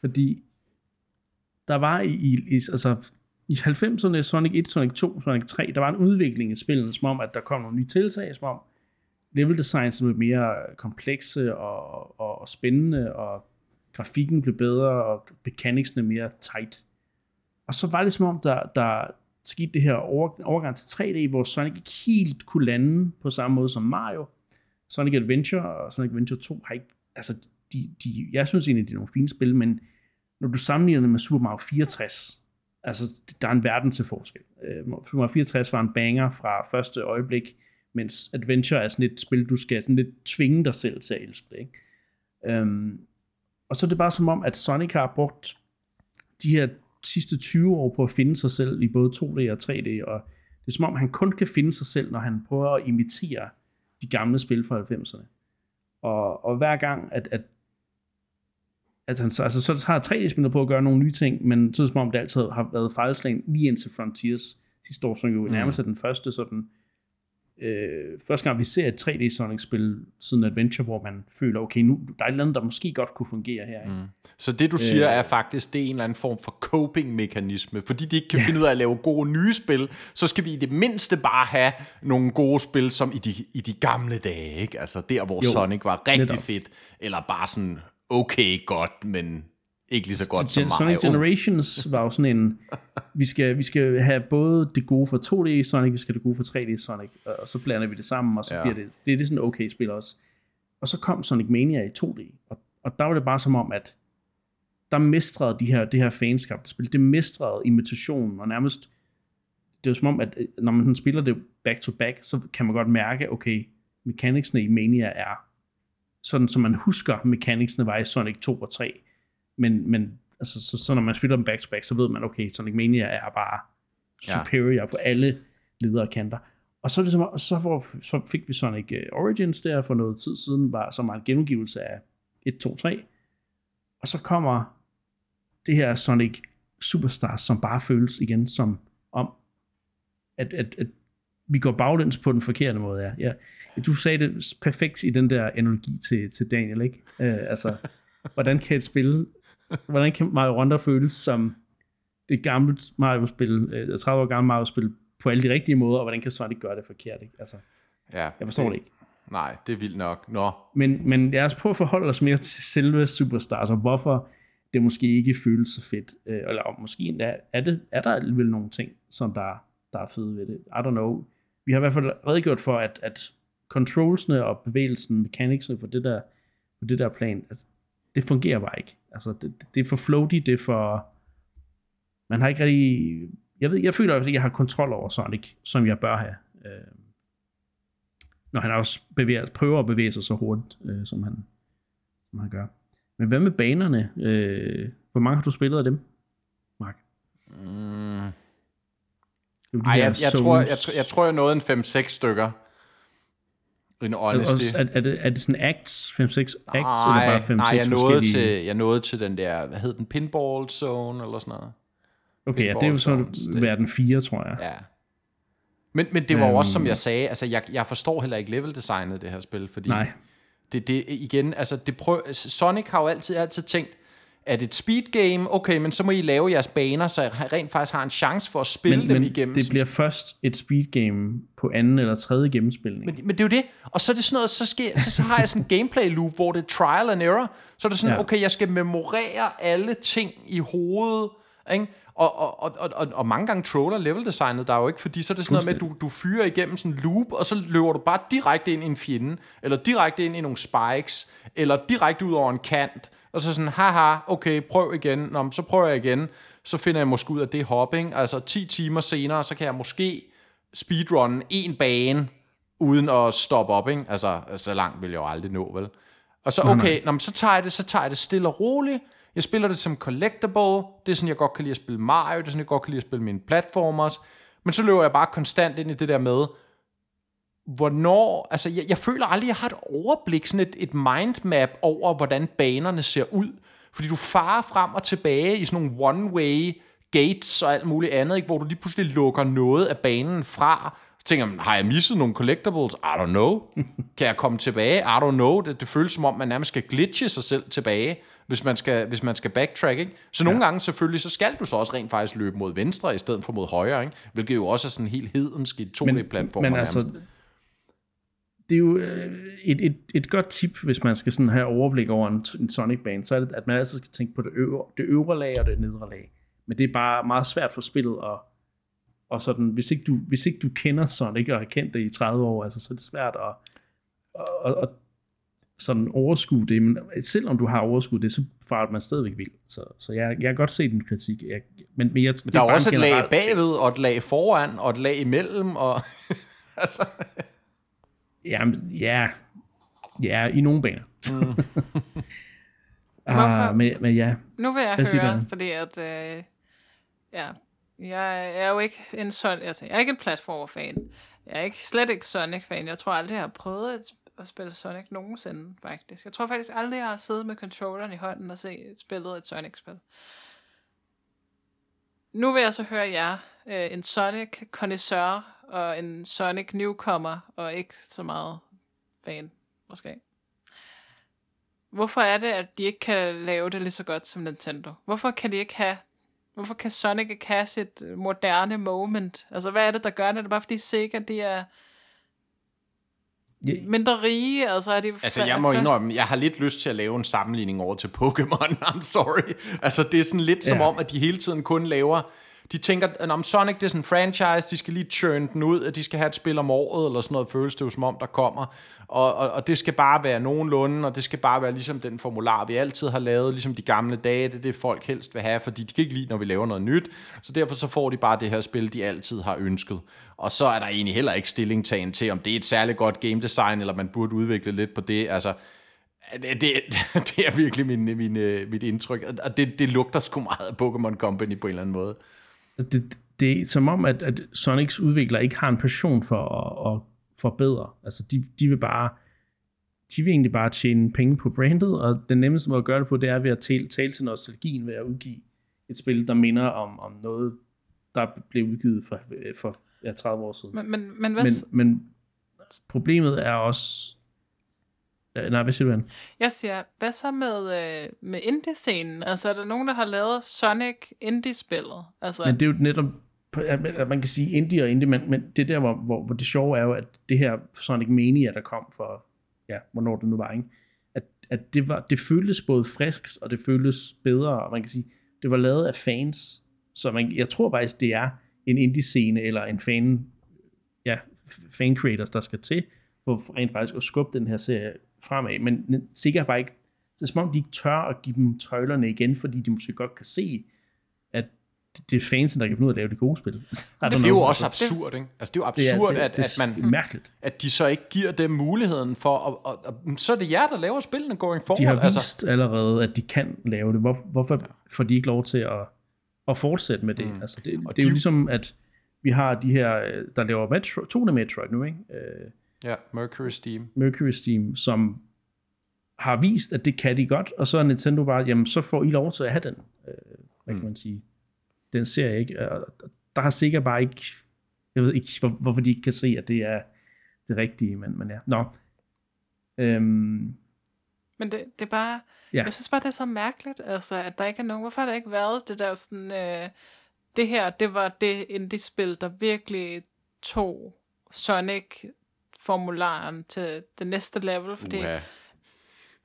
Fordi der var i, i altså, i 90'erne, Sonic 1, Sonic 2, Sonic 3, der var en udvikling i spillet, som om, at der kom nogle nye tiltag, som om level designs blev mere komplekse og, og, og spændende, og grafikken blev bedre, og mechanicsene mere tight. Og så var det som om, der, der skete det her over, overgang til 3D, hvor Sonic ikke helt kunne lande på samme måde som Mario. Sonic Adventure og Sonic Adventure 2 har ikke, altså, de, de, jeg synes egentlig, det er nogle fine spil, men når du sammenligner det med Super Mario 64, altså der er en verden til forskel. Øh, Super Mario 64 var en banger fra første øjeblik, mens Adventure er sådan et spil, du skal sådan lidt tvinge dig selv til at elske det. Ikke? Um, og så er det bare som om, at Sonic har brugt de her sidste 20 år på at finde sig selv i både 2D og 3D, og det er som om, han kun kan finde sig selv, når han prøver at imitere de gamle spil fra 90'erne. Og, og hver gang, at, at, at han så, altså, så har 3D-spillet på at gøre nogle nye ting, men så er det som om, det altid har været fejlslagen lige indtil Frontiers sidste år, som jo mm. nærmest er den første sådan øh, første gang vi ser et 3D Sonic-spil siden Adventure, hvor man føler, okay, nu der er et eller andet, der måske godt kunne fungere her. Ikke? Mm. Så det du siger øh, er faktisk, det er en eller anden form for coping-mekanisme. Fordi de ikke kan finde ud af at lave gode nye spil, så skal vi i det mindste bare have nogle gode spil, som i de, i de gamle dage. Ikke? Altså der, hvor jo, Sonic var rigtig netop. fedt, eller bare sådan okay godt, men ikke lige så godt som Mario. Sonic Generations var jo sådan en, vi skal, vi skal have både det gode for 2D Sonic, vi skal have det gode for 3D Sonic, og så blander vi det sammen, og så ja. bliver det, det er det sådan okay spil også. Og så kom Sonic Mania i 2D, og, og der var det bare som om, at der mestrede de her, det her fanskabte spil, det mestrede imitationen, og nærmest, det er som om, at når man spiller det back to back, så kan man godt mærke, okay, mechanicsene i Mania er sådan, som man husker, mechanicsene var i Sonic 2 og 3 men, men altså, så, så når man spiller dem back to back, så ved man, okay, Sonic Mania er bare superior ja. på alle ledere kanter. Og så, er det som, så, for, så fik vi Sonic øh, Origins der for noget tid siden, var, som var en genudgivelse af 1, 2, 3. Og så kommer det her Sonic Superstars, som bare føles igen som om, at, at, at vi går baglæns på den forkerte måde. Ja. ja. Du sagde det perfekt i den der analogi til, til Daniel, ikke? Uh, altså, [LAUGHS] hvordan kan et spil hvordan kan Mario Wonder føles som det gamle Mario-spil, 30 øh, år gamle Mario-spil, på alle de rigtige måder, og hvordan kan Sonic gøre det forkert, ikke? Altså, ja, jeg forstår det, det ikke. Nej, det er vildt nok. Nå. Men, men lad os prøve at forholde os mere til selve Superstars, og hvorfor det måske ikke føles så fedt. Øh, eller måske er, er, det, er der alligevel nogle ting, som der, der er fede ved det. I don't know. Vi har i hvert fald redegjort for, at, at controlsene og bevægelsen, mechanicsene for det der, for det der plan, altså, det fungerer bare ikke. Altså, det, det er for floaty, det er for... Man har ikke rigtig... Jeg, ved, jeg føler, at jeg har kontrol over Sonic, som jeg bør have. Øh, når han også bevæger, prøver at bevæge sig så hurtigt, øh, som, han, som han gør. Men hvad med banerne? Øh, hvor mange har du spillet af dem, Mark? Mm. Ej, jeg, jeg, tror, jeg, jeg tror, jeg nåede en 5-6 stykker. En honesty. Er, er, det, er det sådan acts, 5-6 acts, nej, eller bare 5-6 Nej, jeg nåede, til, jeg nåede til den der, hvad hed den, pinball zone, eller sådan noget. Okay, pinball ja, det er jo så verden 4, tror jeg. Ja. Men, men det var um, også, som jeg sagde, altså jeg, jeg forstår heller ikke level designet det her spil, fordi nej. det, det igen, altså det prøv, Sonic har jo altid, altid tænkt, er det et speed game? Okay, men så må I lave jeres baner, så jeg rent faktisk har en chance for at spille men, dem men igennem. det bliver først et speed game på anden eller tredje gennemspilning. Men, men det er jo det. Og så er det sådan noget, så, skal, så, så har jeg sådan en gameplay loop, hvor det er trial and error. Så er det sådan, ja. okay, jeg skal memorere alle ting i hovedet, ikke? Og, og, og, og, og mange gange troller level designet der er jo ikke, fordi så er det sådan noget med, at du, du fyrer igennem sådan en loop, og så løber du bare direkte ind i en fjende, eller direkte ind i nogle spikes, eller direkte ud over en kant, og så sådan, haha, okay, prøv igen, Nå, så prøver jeg igen, så finder jeg måske ud af det hopping, altså 10 timer senere, så kan jeg måske speedrun en bane, uden at stoppe op, ikke? Altså, så langt vil jeg jo aldrig nå, vel? Og så, okay, nå, så tager jeg det, så tager jeg det stille og roligt, jeg spiller det som collectible, det er sådan, jeg godt kan lide at spille Mario, det er sådan, jeg godt kan lide at spille mine platformers, men så løber jeg bare konstant ind i det der med, hvornår, altså jeg, jeg føler aldrig, jeg har et overblik, sådan et, et mindmap over, hvordan banerne ser ud. Fordi du farer frem og tilbage i sådan nogle one-way gates og alt muligt andet, ikke? hvor du lige pludselig lukker noget af banen fra. Så tænker man, har jeg misset nogle collectibles? I don't know. [LAUGHS] kan jeg komme tilbage? I don't know. Det, det føles som om, man nærmest skal glitche sig selv tilbage, hvis man skal, hvis man skal backtrack. Ikke? Så nogle ja. gange selvfølgelig, så skal du så også rent faktisk løbe mod venstre, i stedet for mod højre. Ikke? Hvilket jo også er sådan helt hedensk i 2D-platformer. Men, men altså, det er jo øh, et, et, et godt tip, hvis man skal sådan have overblik over en, en Sonic-bane, så er det, at man altid skal tænke på det øvre, det øvre lag og det nedre lag. Men det er bare meget svært for spillet, og, og sådan, hvis ikke, du, hvis ikke du kender Sonic og har kendt det i 30 år, altså, så er det svært at, at, at sådan overskue det, men selvom du har overskud det, så farer man stadigvæk vild. Så, så jeg, jeg kan godt se den kritik. Jeg, men, men, jeg, men der er, er også et lag bagved, og et lag foran, og et lag imellem, og [LAUGHS] altså... ja, ja, ja, i nogle baner. Mm. [LAUGHS] ah, men, men ja. Nu vil jeg Hvad høre, fordi at, øh, ja, jeg er jo ikke en sådan, altså, jeg er ikke en platformer-fan. Jeg er ikke, slet ikke Sonic-fan. Jeg tror aldrig, jeg har prøvet at, at spille Sonic nogensinde, faktisk. Jeg tror faktisk aldrig, jeg har siddet med controlleren i hånden og set spillet et Sonic-spil. Nu vil jeg så høre jer, øh, en sonic connoisseur og en Sonic newcomer, og ikke så meget fan, måske. Hvorfor er det, at de ikke kan lave det lige så godt som Nintendo? Hvorfor kan de ikke have Hvorfor kan Sonic ikke have sit moderne moment? Altså, hvad er det, der gør det? Er det bare fordi Sega, de er mindre rige? Altså, er de altså jeg må indrømme, jeg har lidt lyst til at lave en sammenligning over til Pokémon. [LAUGHS] I'm sorry. Altså, det er sådan lidt ja. som om, at de hele tiden kun laver de tænker, at om Sonic det er sådan en franchise, de skal lige churn den ud, at de skal have et spil om året, eller sådan noget, føles det jo som om, der kommer. Og, og, og det skal bare være nogenlunde, og det skal bare være ligesom den formular, vi altid har lavet, ligesom de gamle dage, det er det folk helst vil have, fordi de kan ikke lide, når vi laver noget nyt. Så derfor så får de bare det her spil, de altid har ønsket. Og så er der egentlig heller ikke stillingtagen til, om det er et særligt godt game design, eller man burde udvikle lidt på det. Altså, det, [LAUGHS] det, det er virkelig min, min, øh, mit indtryk, og det, det lugter sgu meget af Pokémon Company på en eller anden måde. Altså, det, det er som om, at, at Sonics udviklere ikke har en passion for at, at forbedre. Altså, de, de vil bare de vil egentlig bare tjene penge på brandet, og den nemmeste måde at gøre det på, det er ved at tale, tale til nostalgien ved at udgive et spil, der minder om, om noget, der blev udgivet for, for ja, 30 år siden. Men, men, men, hvad... men, men problemet er også, Øh, nej, hvad siger du, Anne? Jeg siger, hvad så med, øh, med indie-scenen? Altså, er der nogen, der har lavet Sonic indie-spillet? Altså... Men det er jo netop, at man kan sige indie og indie, men, men det der, hvor, hvor, hvor det sjove er jo, at det her Sonic Mania, der kom for, ja, hvornår det nu var, ikke? At, at det, var, det føltes både frisk, og det føltes bedre, og man kan sige, det var lavet af fans, så man, jeg tror faktisk, det er en indie-scene, eller en fan, ja, fan creators, der skal til, for rent faktisk at skubbe den her serie fremad, men sikkert bare ikke, så er som om de ikke tør at give dem tøjlerne igen, fordi de måske godt kan se, at det er fansen, der kan finde ud af at lave det gode spil. [LAUGHS] det, det er jo også absurd, ikke? Altså, det er jo absurd, det er, det, at, at man... Det er mærkeligt. At de så ikke giver dem muligheden for... At, at, at, så er det jer, der laver spillene going forward. De har altså. vist altså. allerede, at de kan lave det. Hvor, hvorfor ja. får de ikke lov til at, at fortsætte med det? Mm. Altså, det, det er de, jo ligesom, at vi har de her, der laver Metro, to Metroid nu, ikke? Øh, Ja, Mercury Steam. Mercury Steam, som har vist, at det kan de godt, og så er Nintendo bare, jamen så får I lov til at have den, øh, hvad mm. kan man sige, den ser jeg ikke, og der har sikkert bare ikke, jeg ved ikke, hvor, hvorfor de ikke kan se, at det er det rigtige, men, men ja, nå. Øhm, men det, det er bare, ja. jeg synes bare, det er så mærkeligt, altså, at der ikke er nogen, hvorfor har der ikke været det der sådan, øh, det her, det var det indie-spil, der virkelig tog Sonic formularen til det næste level, fordi... Uh-huh.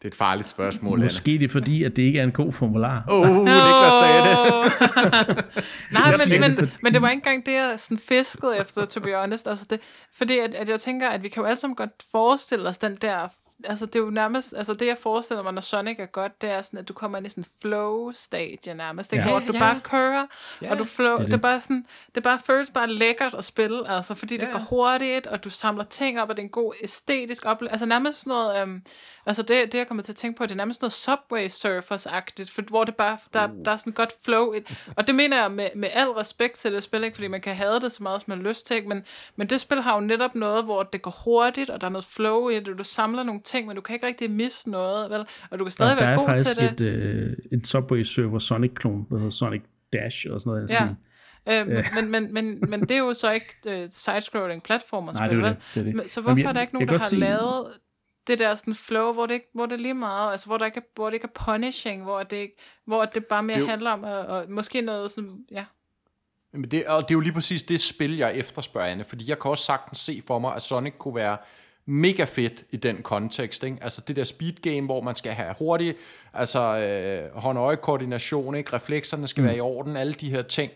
Det er et farligt spørgsmål, Måske Anna. det er fordi, at det ikke er en god formular. Åh, oh, Niklas sagde det. [LAUGHS] Nej, men, men, men det var ikke engang det, jeg sådan fiskede efter, to be honest. Altså det, fordi at, at jeg tænker, at vi kan jo alle sammen godt forestille os den der altså det er jo nærmest, altså det jeg forestiller mig, når Sonic er godt, det er sådan, at du kommer ind i sådan en flow-stadie nærmest, det ja, hvor du ja. bare kører, ja. og du flow, det, er det. det er bare sådan, det bare føles bare lækkert at spille, altså fordi ja. det går hurtigt, og du samler ting op, og det er en god æstetisk oplevelse, altså nærmest sådan noget, øhm, altså det, det jeg kommer til at tænke på, det er nærmest noget Subway Surfers-agtigt, for, hvor det bare, der, uh. der er sådan godt flow, og det mener jeg med, med al respekt til det spil, ikke, fordi man kan have det så meget, som man har lyst til, men, men det spil har jo netop noget, hvor det går hurtigt, og der er noget flow i det, og du samler nogle ting, men du kan ikke rigtig misse noget, vel? Og du kan stadig der, være god til det. Der er faktisk et, øh, en Subway-server Sonic-klon, der hedder Sonic Dash, eller sådan noget. Ja. Øh, men, men, men, men det er jo så ikke uh, side-scrolling platformer Nej, det er det, det, er det. Så hvorfor jeg, er der ikke nogen, der har sige... lavet det der sådan flow, hvor det, ikke, hvor det er lige meget, altså hvor, der ikke er, hvor det ikke er punishing, hvor det, ikke, hvor det bare mere det jo... handler om, og, og måske noget som, ja. Men det, og det er jo lige præcis det spil, jeg efterspørger, Anne, fordi jeg kan også sagtens se for mig, at Sonic kunne være mega fedt i den kontekst. Ikke? Altså det der speed game, hvor man skal have hurtig altså, øh, hånd-øje-koordination, ikke? reflekserne skal mm. være i orden, alle de her ting.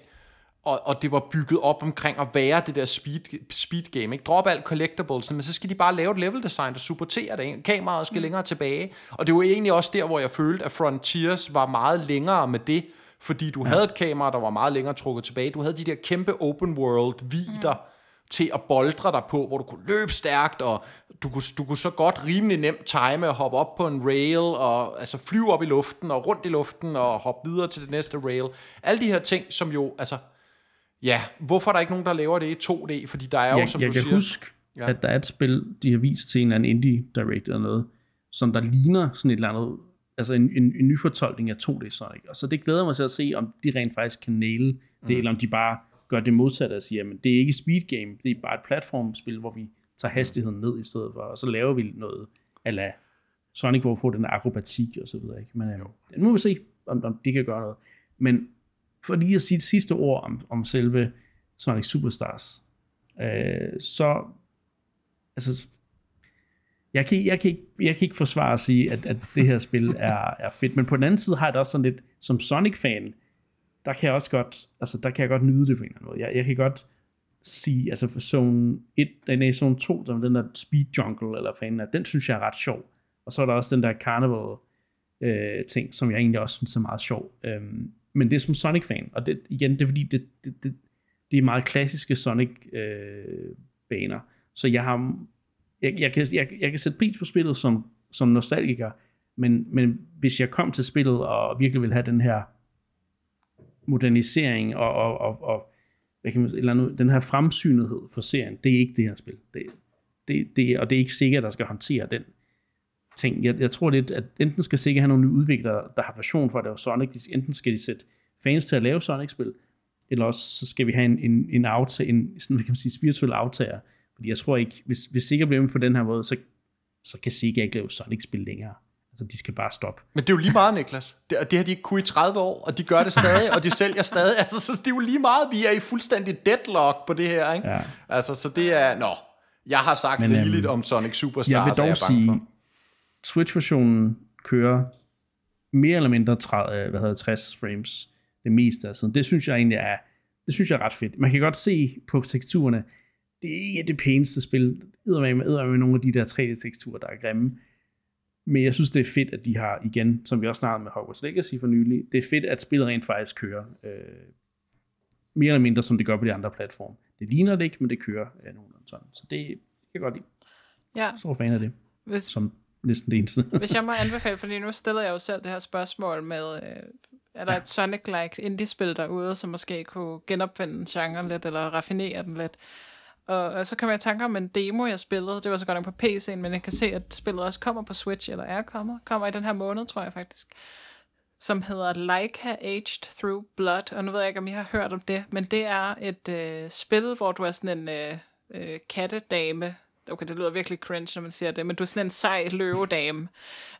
og, og det var bygget op omkring at være det der speed, speed game. Ikke? Drop alt collectibles, men så skal de bare lave et level design, der supporterer det. Kameraet skal mm. længere tilbage. Og det var egentlig også der, hvor jeg følte, at Frontiers var meget længere med det, fordi du ja. havde et kamera, der var meget længere trukket tilbage. Du havde de der kæmpe open world vider, mm til at boldre dig på, hvor du kunne løbe stærkt, og du kunne, du kunne så godt rimelig nemt time at hoppe op på en rail, og altså flyve op i luften, og rundt i luften, og hoppe videre til det næste rail. Alle de her ting, som jo, altså, ja, hvorfor er der ikke nogen, der laver det i 2D? Fordi der er jo, jeg, som jeg du kan siger... huske, ja. at der er et spil, de har vist til en eller anden indie direct eller noget, som der ligner sådan et eller andet, altså en, en, en ny fortolkning af 2D Sonic. Og så det glæder mig til at se, om de rent faktisk kan næle det, mm. eller om de bare gør det modsatte og siger, at det er ikke speed game, det er bare et platformspil, hvor vi tager hastigheden ned i stedet for, og så laver vi noget ala Sonic, hvor vi får den akrobatik og så videre. Ikke? Men jo. nu må vi se, om, om det kan gøre noget. Men for lige at sige det sidste ord om, om selve Sonic Superstars, øh, så altså, jeg kan, jeg, kan ikke, jeg kan ikke forsvare at sige, at, at det her spil er, er fedt, men på den anden side har jeg det også sådan lidt, som Sonic-fan, der kan jeg også godt, altså der kan jeg godt nyde det på en eller anden måde. Jeg, jeg kan godt sige, altså for zone 1, nej, zone 2, som den der Speed Jungle, eller fanden den synes jeg er ret sjov. Og så er der også den der Carnival øh, ting, som jeg egentlig også synes er meget sjov. Øhm, men det er som Sonic-fan, og det, igen, det er fordi, det, det, det, det er meget klassiske Sonic-baner. Øh, så jeg har, jeg, jeg, kan, jeg, jeg kan sætte pris på spillet som, som nostalgiker, men, men hvis jeg kom til spillet og virkelig vil have den her modernisering og, og, og, og hvad kan man, eller andet, den her fremsynethed for serien, det er ikke det her spil. Det, det, det, og det er ikke sikkert, der skal håndtere den ting. Jeg, jeg tror lidt, at enten skal sikkert have nogle udviklere, der har passion for at lave Sonic, de, enten skal de sætte fans til at lave Sonic-spil, eller også så skal vi have en, en, en, aftager, en sådan, hvad kan man sige, spirituel aftager. Fordi jeg tror ikke, hvis, hvis Sega bliver med på den her måde, så, så kan Sega ikke lave Sonic-spil længere. Altså, de skal bare stoppe. Men det er jo lige meget, Niklas. Det, det har de ikke kunnet i 30 år, og de gør det stadig, og de [LAUGHS] sælger stadig. Altså, så det er jo lige meget, vi er i fuldstændig deadlock på det her, ikke? Ja. Altså, så det er... Nå, jeg har sagt Men, rigeligt øhm, om Sonic Superstars, jeg vil dog jeg sige, Switch-versionen kører mere eller mindre 30, hvad hedder 60 frames det meste af tiden. Det synes jeg egentlig er, det synes jeg er ret fedt. Man kan godt se på teksturerne, det er ikke det pæneste spil. Edder med, med nogle af de der 3D-teksturer, der er grimme. Men jeg synes, det er fedt, at de har igen, som vi også snakkede med Hogwarts Legacy for nylig, det er fedt, at spillet rent faktisk kører. Øh, mere eller mindre, som det gør på de andre platforme. Det ligner det ikke, men det kører ja, nogenlunde sådan. Så det, det kan jeg godt lide. Ja. Så fan af det. Hvis, som næsten det eneste. hvis jeg må [LAUGHS] anbefale, fordi nu stiller jeg jo selv det her spørgsmål med, øh, er der ja. et Sonic-like indie-spil derude, som måske kunne genopfinde genren lidt, eller raffinere den lidt? Og, og så kom jeg i tanke om en demo, jeg spillede. Det var så godt nok på PC'en, men jeg kan se, at spillet også kommer på Switch, eller er kommet. Kommer i den her måned, tror jeg faktisk. Som hedder Leica Aged Through Blood. Og nu ved jeg ikke, om I har hørt om det, men det er et øh, spil, hvor du er sådan en øh, øh, kattedame, okay, det lyder virkelig cringe, når man siger det, men du er sådan en sej løvedame,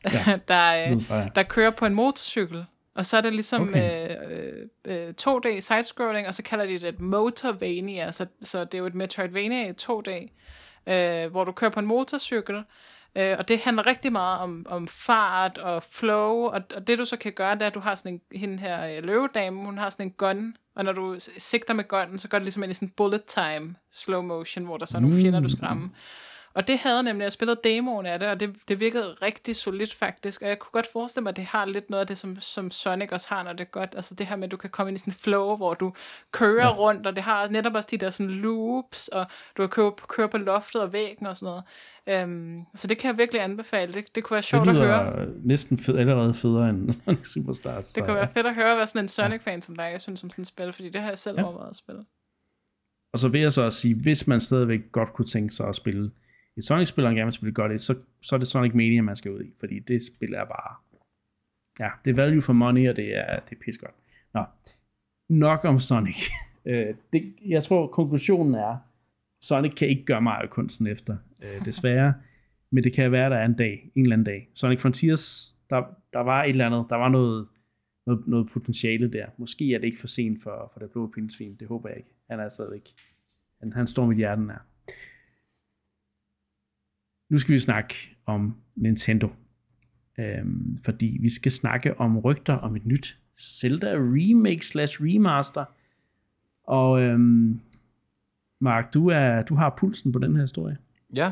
ja, [LAUGHS] der, øh, der kører på en motorcykel, og så er det ligesom okay. øh, øh, 2D sidescrolling, og så kalder de det et Motorvania, så, så det er jo et Metroidvania i 2D, øh, hvor du kører på en motorcykel, øh, og det handler rigtig meget om, om fart og flow, og, og det du så kan gøre, det er, at du har sådan en, hende her øh, løvedame, hun har sådan en gun, og når du sigter med gunnen, så går det ligesom ind i sådan bullet time slow motion, hvor der så er nogle fjender, du skræmmer. Og det havde nemlig, jeg spillede demoen af det, og det, det virkede rigtig solidt faktisk, og jeg kunne godt forestille mig, at det har lidt noget af det, som, som Sonic også har, når det er godt, altså det her med, at du kan komme ind i sådan en flow, hvor du kører ja. rundt, og det har netop også de der sådan loops, og du kan køre, køre på loftet og væggen og sådan noget. Um, så det kan jeg virkelig anbefale, det, det kunne være sjovt at høre. Næsten fed, allerede federe end [LAUGHS] Sonic Superstars. Det kunne være fedt at høre, hvad sådan en Sonic-fan som dig, jeg synes om sådan et spil, fordi det har jeg selv ja. overvejet at spille. Og så vil jeg så også sige, hvis man stadigvæk godt kunne tænke sig at spille et Sonic-spil, og gerne vil spille godt i, så, så er det Sonic Mania, man skal ud i, fordi det spil er bare, ja, det er value for money, og det er, det er pis godt. Nå, nok om Sonic. [LAUGHS] Øh, det, jeg tror, konklusionen er, Sonic kan ikke gøre meget af kunsten efter, øh, desværre, [LAUGHS] men det kan være, der er en dag, en eller anden dag. Sonic Frontiers, der, der var et eller andet, der var noget, noget, noget potentiale der. Måske er det ikke for sent for, for det blå pindsvin, det håber jeg ikke. Han er stadigvæk, han, han står mit hjerte nær. Nu skal vi snakke om Nintendo. Øhm, fordi vi skal snakke om rygter om et nyt Zelda remake slash remaster. Og øhm, Mark, du, er, du har pulsen på den her historie. Ja.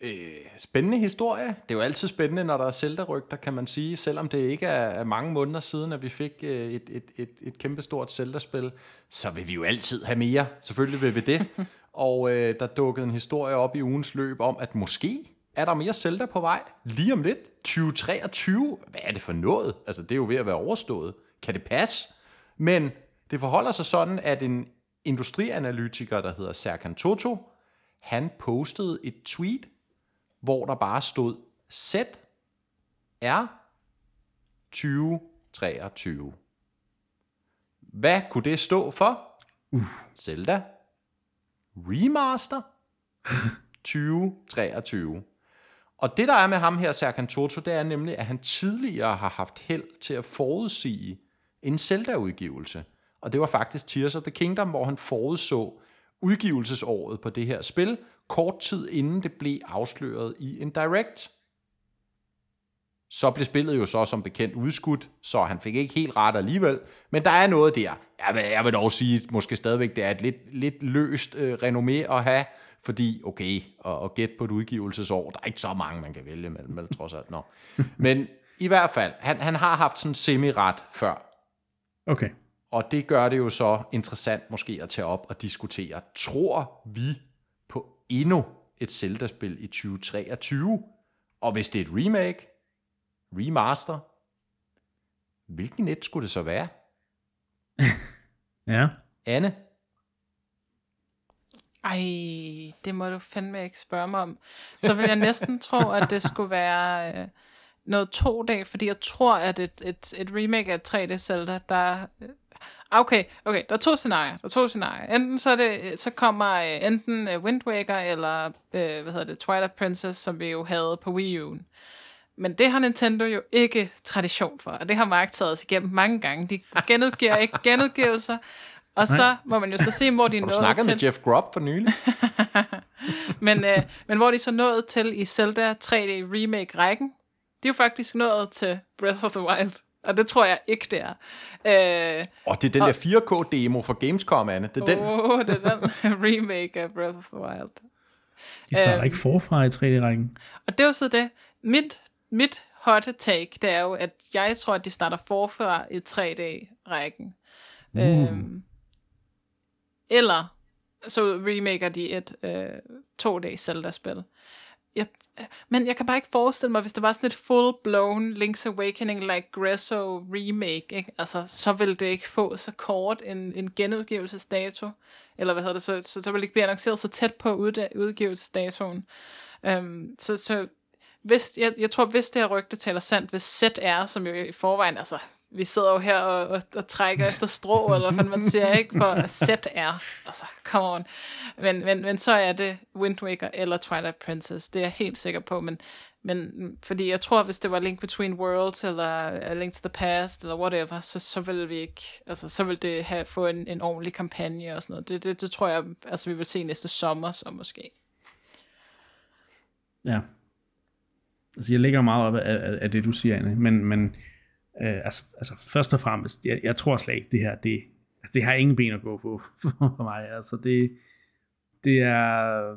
Øh, spændende historie. Det er jo altid spændende, når der er Zelda-rygter, kan man sige. Selvom det ikke er, mange måneder siden, at vi fik øh, et, et, et, et kæmpestort Zelda-spil, så vil vi jo altid have mere. Selvfølgelig vil vi det. [LAUGHS] og øh, der dukkede en historie op i ugens løb om, at måske er der mere Zelda på vej lige om lidt. 2023. Hvad er det for noget? Altså, det er jo ved at være overstået. Kan det passe? Men det forholder sig sådan, at en industrianalytiker, der hedder Serkan Toto, han postede et tweet, hvor der bare stod Z er 2023. Hvad kunne det stå for? Uh. Zelda Remaster [LAUGHS] 2023. Og det der er med ham her, Serkan Toto, det er nemlig, at han tidligere har haft held til at forudsige en Zelda-udgivelse. Og det var faktisk Tears of the Kingdom, hvor han forudså udgivelsesåret på det her spil, kort tid inden det blev afsløret i en direct. Så blev spillet jo så som bekendt udskudt, så han fik ikke helt ret alligevel. Men der er noget der. Jeg vil, jeg vil dog sige, måske stadigvæk, det er et lidt, lidt løst øh, renommé at have, fordi, okay, og, og gætte på et udgivelsesår, der er ikke så mange, man kan vælge mellem, mellem trods alt. Nå. Men i hvert fald, han, han har haft sådan semi-ret før. Okay. Og det gør det jo så interessant måske at tage op og diskutere. Tror vi på endnu et Zelda-spil i 2023? Og hvis det er et remake, remaster, hvilken net skulle det så være? [LAUGHS] ja. Anne? Ej, det må du fandme ikke spørge mig om. Så vil jeg næsten tro, at det skulle være øh, noget to dage, fordi jeg tror, at et, et, et remake af 3D Zelda, der... Øh, okay, okay, der er to scenarier. Der er to scenarier. Enten så, er det, så kommer øh, enten øh, Wind Waker eller øh, hvad hedder det, Twilight Princess, som vi jo havde på Wii U'en. Men det har Nintendo jo ikke tradition for, og det har Mark taget os igennem mange gange. De genudgiver ikke genudgivelser, og Nej. så må man jo så se, hvor de er nået til. Har du med Jeff Grubb for nylig? [LAUGHS] men, øh, men hvor de så nået til i Zelda 3D Remake-rækken, de er jo faktisk nået til Breath of the Wild. Og det tror jeg ikke, det er. Øh, og det er den og, der 4K-demo for Gamescom, Anne. Det er den. Oh, det er den [LAUGHS] remake af Breath of the Wild. De starter øh, ikke forfra i 3D-rækken. Og det er jo så det. Mit, mit hot take, det er jo, at jeg tror, at de starter forfra i 3D-rækken. Uh. Øhm, eller så remaker de et øh, to-dages Zelda-spil. Jeg, men jeg kan bare ikke forestille mig, hvis det var sådan et full-blown Link's Awakening like Gresso remake, ikke? Altså, så ville det ikke få så kort en, en genudgivelsesdato, eller hvad hedder det, så, så, så ville det ikke blive annonceret så tæt på ud, udgivelsesdatoen. Um, så, så hvis, jeg, jeg tror, hvis det her rygte taler sandt, hvis ZR, som jo i forvejen, altså vi sidder jo her og, og, og trækker efter strå, eller hvad man siger, ikke? For set er, altså, come on. Men, men, men så er det Wind Waker eller Twilight Princess, det er jeg helt sikker på, men, men fordi jeg tror, hvis det var Link Between Worlds, eller A Link to the Past, eller whatever, så, så ville vi ikke, altså, så ville det have, få en, en ordentlig kampagne og sådan noget. Det, det, det tror jeg, altså, vi vil se næste sommer, så måske. Ja. Altså, jeg lægger meget op af, af, af det, du siger, Anne, men, men Øh, altså, altså først og fremmest, jeg, jeg tror slet ikke, det her, det, altså, det har ingen ben at gå på for mig. Altså det, det er,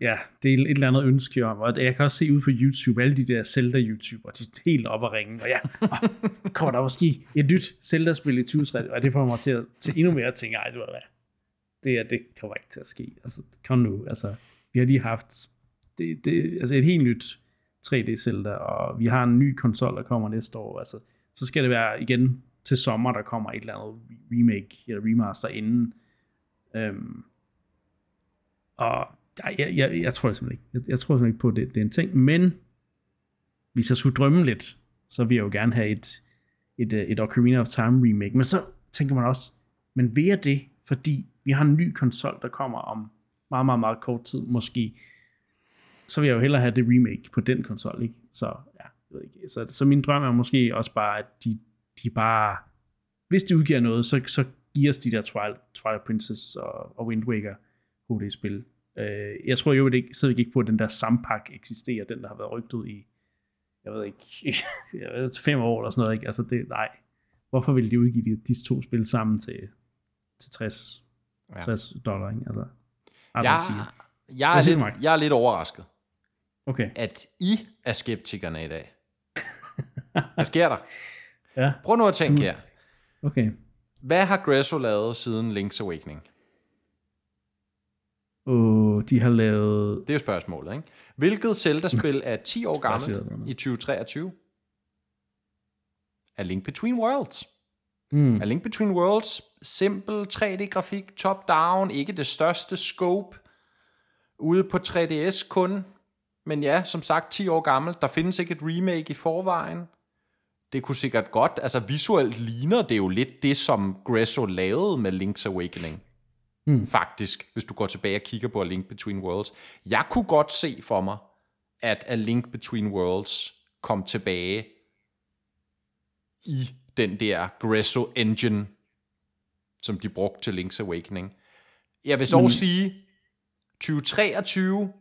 ja, det er et eller andet ønske om, og jeg kan også se ud på YouTube, alle de der Zelda-YouTuber, de er helt op at ringe, og ja, og, kommer der måske et nyt Zelda-spil i 2030, og det får mig til, at, til endnu mere at tænke, ej, du hvad, det, er, det kommer ikke til at ske. Altså, kom nu, altså, vi har lige haft det, det, altså et helt nyt 3D Zelda, og vi har en ny konsol, der kommer næste år, altså, så skal det være igen til sommer, der kommer et eller andet remake eller remaster inden. Øhm, og jeg, jeg, jeg, jeg tror simpelthen ikke. Jeg, jeg tror simpelthen ikke på, at det, det er en ting. Men hvis jeg skulle drømme lidt, så vil jeg jo gerne have et, et, øh, et Ocarina of Time remake. Men så tænker man også, men vil jeg det, fordi vi har en ny konsol, der kommer om meget, meget, meget kort tid måske, så vil jeg jo hellere have det remake på den konsol, ikke? Så ved ikke. Så, så min drøm er måske også bare, at de, de bare, hvis de udgiver noget, så, så giver os de der Twilight, Twilight Princess og, og Wind Waker HD-spil. Øh, jeg tror jo ikke, så ikke på, at den der sampak eksisterer, den der har været rygtet i, jeg ved ikke, [LAUGHS] jeg ved, fem år eller sådan noget, ikke? Altså det, nej. Hvorfor vil de udgive de, disse to spil sammen til, til 60, ja. 60 dollar, ikke? Altså, jeg, jeg, er lidt, jeg er lidt overrasket, okay. at I er skeptikerne i dag. [LAUGHS] Hvad sker der? Ja. Prøv nu at tænke du... her. Okay. Hvad har Gresso lavet siden Link's Awakening? Uh, de har lavet... Det er jo spørgsmålet, ikke? Hvilket Zelda-spil er 10 år [LAUGHS] gammelt i 2023? Er Link Between Worlds. Mm. Er Link Between Worlds simpel 3D-grafik, top-down, ikke det største scope, ude på 3DS kun, men ja, som sagt 10 år gammel. Der findes ikke et remake i forvejen. Det kunne sikkert godt, altså visuelt ligner det jo lidt det, som Gresso lavede med Link's Awakening. Mm. Faktisk, hvis du går tilbage og kigger på A Link Between Worlds. Jeg kunne godt se for mig, at A Link Between Worlds kom tilbage i den der Gresso engine, som de brugte til Link's Awakening. Jeg vil så mm. sige, 2023,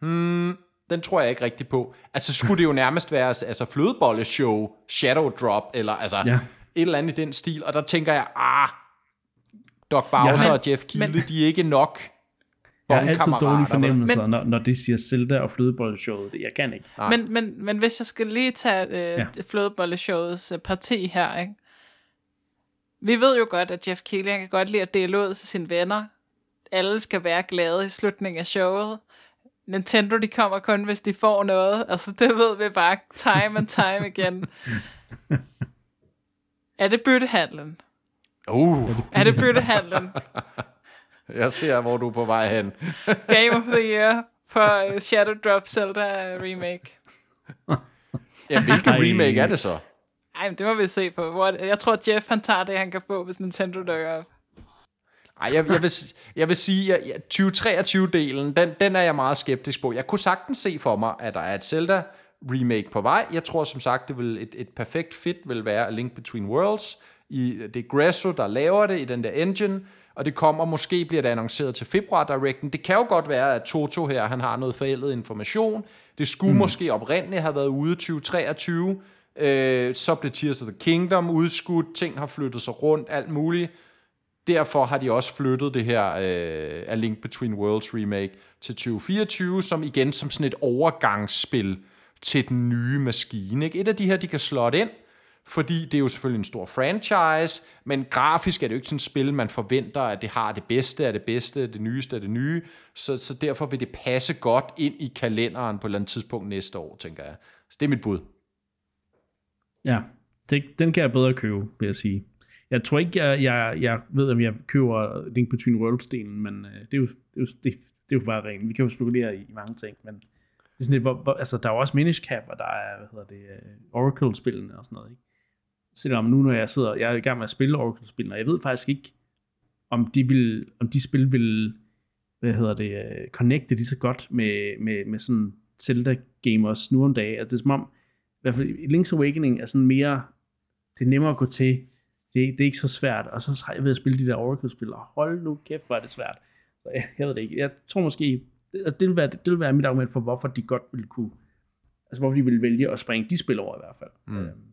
hmm, den tror jeg ikke rigtig på. Altså skulle det jo nærmest være altså flødebolleshow, Shadow Drop, eller altså ja. et eller andet i den stil, og der tænker jeg, ah, Doc Bowser ja, og Jeff Keighley, men, de er ikke nok jeg har altid dårlige fornemmelser, men, når, når de siger Zelda og flødebolleshowet. Det, jeg kan ikke. Men, men, men hvis jeg skal lige tage øh, ja. flødebolleshowets øh, parti her, ikke? Vi ved jo godt, at Jeff Keighley kan godt lide at dele ud til sine venner. Alle skal være glade i slutningen af showet. Nintendo, de kommer kun, hvis de får noget. Altså, det ved vi bare time and time igen. [LAUGHS] er det byttehandlen? Uh. Er det byttehandlen? [LAUGHS] Jeg ser, hvor du er på vej hen. [LAUGHS] Game of the Year for Shadow Drop Zelda Remake. ja, hvilken remake er det så? Ej, men det må vi se på. Jeg tror, Jeff han tager det, han kan få, hvis Nintendo dukker op. Ej, jeg, jeg, vil, jeg vil sige, at 2023-delen, den, den er jeg meget skeptisk på. Jeg kunne sagtens se for mig, at der er et Zelda remake på vej. Jeg tror som sagt, det vil et, et perfekt fit vil være A Link Between Worlds. I, det er Gresso, der laver det i den der engine, og det kommer, måske bliver det annonceret til februar Directen. Det kan jo godt være, at Toto her, han har noget forældet information. Det skulle mm. måske oprindeligt have været ude 2023. Øh, så blev Tears of the Kingdom udskudt, ting har flyttet sig rundt, alt muligt. Derfor har de også flyttet det her øh, A Link Between Worlds remake til 2024, som igen som sådan et overgangsspil til den nye maskine. Ikke? Et af de her, de kan slå ind, fordi det er jo selvfølgelig en stor franchise, men grafisk er det jo ikke sådan et spil, man forventer, at det har det bedste af det bedste, det nyeste af det nye, så, så derfor vil det passe godt ind i kalenderen på et eller andet tidspunkt næste år, tænker jeg. Så det er mit bud. Ja, det, den kan jeg bedre købe, vil jeg sige. Jeg tror ikke, jeg, jeg, jeg ved, om jeg køber Link Between Worlds-delen, men øh, det, er jo, det, er jo, det, det er jo bare rent. Vi kan jo spekulere i mange ting, men det er sådan lidt, hvor, hvor, altså, der er jo også Minish Cap, og der er, hvad hedder det, øh, Oracle-spillene og sådan noget, ikke? Selvom nu, når jeg sidder, jeg er i gang med at spille Oracle-spillene, og jeg ved faktisk ikke, om de, vil, om de spil vil, hvad hedder det, øh, connecte lige så godt med, med, med sådan Zelda-gamers nu om dagen. Altså, det er som om, i hvert fald Link's Awakening er sådan mere, det er nemmere at gå til, det, det er ikke så svært, og så har jeg ved at spille de der Oracle-spil, og hold nu kæft, hvor er det svært. Så jeg, jeg ved det ikke. Jeg tror måske, det, det, vil være, det vil være mit argument for, hvorfor de godt ville kunne, altså hvorfor de ville vælge at springe de spil over i hvert fald. Mm. Øhm,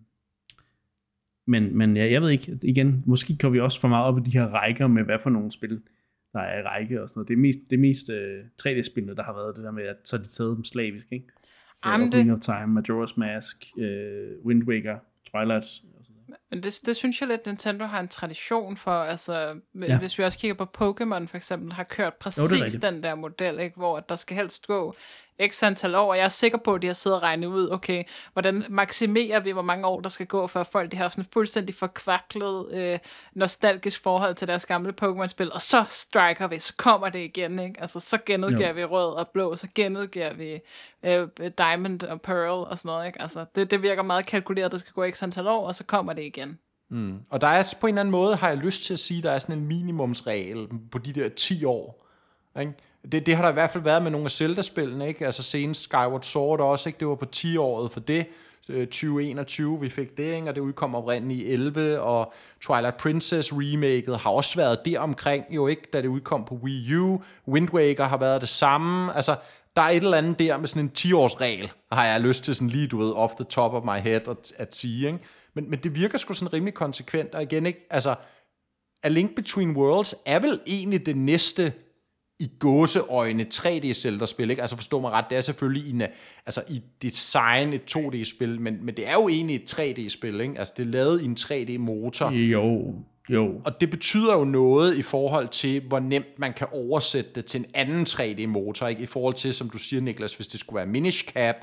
men, men ja, jeg ved ikke, igen, måske kan vi også for meget op i de her rækker med, hvad for nogle spil, der er i række og sådan noget. Det er mest, det mest uh, øh, 3D-spillene, der har været det der med, at så er de taget dem slavisk, ikke? Jamen det... of Time, Majora's Mask, uh, Wind Waker, Twilight og sådan men det, det synes jeg lidt, Nintendo har en tradition for. Altså, ja. hvis vi også kigger på Pokémon for eksempel, har kørt præcis jo, den der model, ikke? hvor der skal helst gå x antal år, og jeg er sikker på, at de har siddet og regnet ud, okay, hvordan maksimerer vi, hvor mange år der skal gå, for folk de har sådan fuldstændig forkvaklet øh, nostalgisk forhold til deres gamle Pokémon-spil, og så striker vi, så kommer det igen, ikke? Altså, så genudgiver jo. vi rød og blå, så genudgiver vi øh, Diamond og Pearl og sådan noget, ikke? Altså, det, det virker meget kalkuleret, der skal gå x antal år, og så kommer det igen. Mm. Og der er på en eller anden måde, har jeg lyst til at sige, der er sådan en minimumsregel på de der 10 år, ikke? Det, det har der i hvert fald været med nogle af Zelda-spillene, ikke? Altså senest Skyward Sword også, ikke? Det var på 10-året for det. Øh, 2021, vi fik det, ikke? og det udkom oprindeligt i 11, og Twilight Princess remaket har også været der omkring, jo ikke, da det udkom på Wii U. Wind Waker har været det samme. Altså, der er et eller andet der med sådan en 10-års regel, har jeg lyst til sådan lige, du ved, off the top of my head at, at sige, ikke? Men, men det virker sgu sådan rimelig konsekvent, og igen ikke, altså, A Link Between Worlds er vel egentlig det næste i gåseøjne 3D Zelda-spil, ikke? Altså forstå mig ret, det er selvfølgelig i, altså i design et 2D-spil, men, men det er jo egentlig et 3D-spil, ikke? Altså det er lavet i en 3D-motor. Jo, jo. Og det betyder jo noget i forhold til, hvor nemt man kan oversætte det til en anden 3D-motor, ikke? I forhold til, som du siger, Niklas, hvis det skulle være Minish Cap,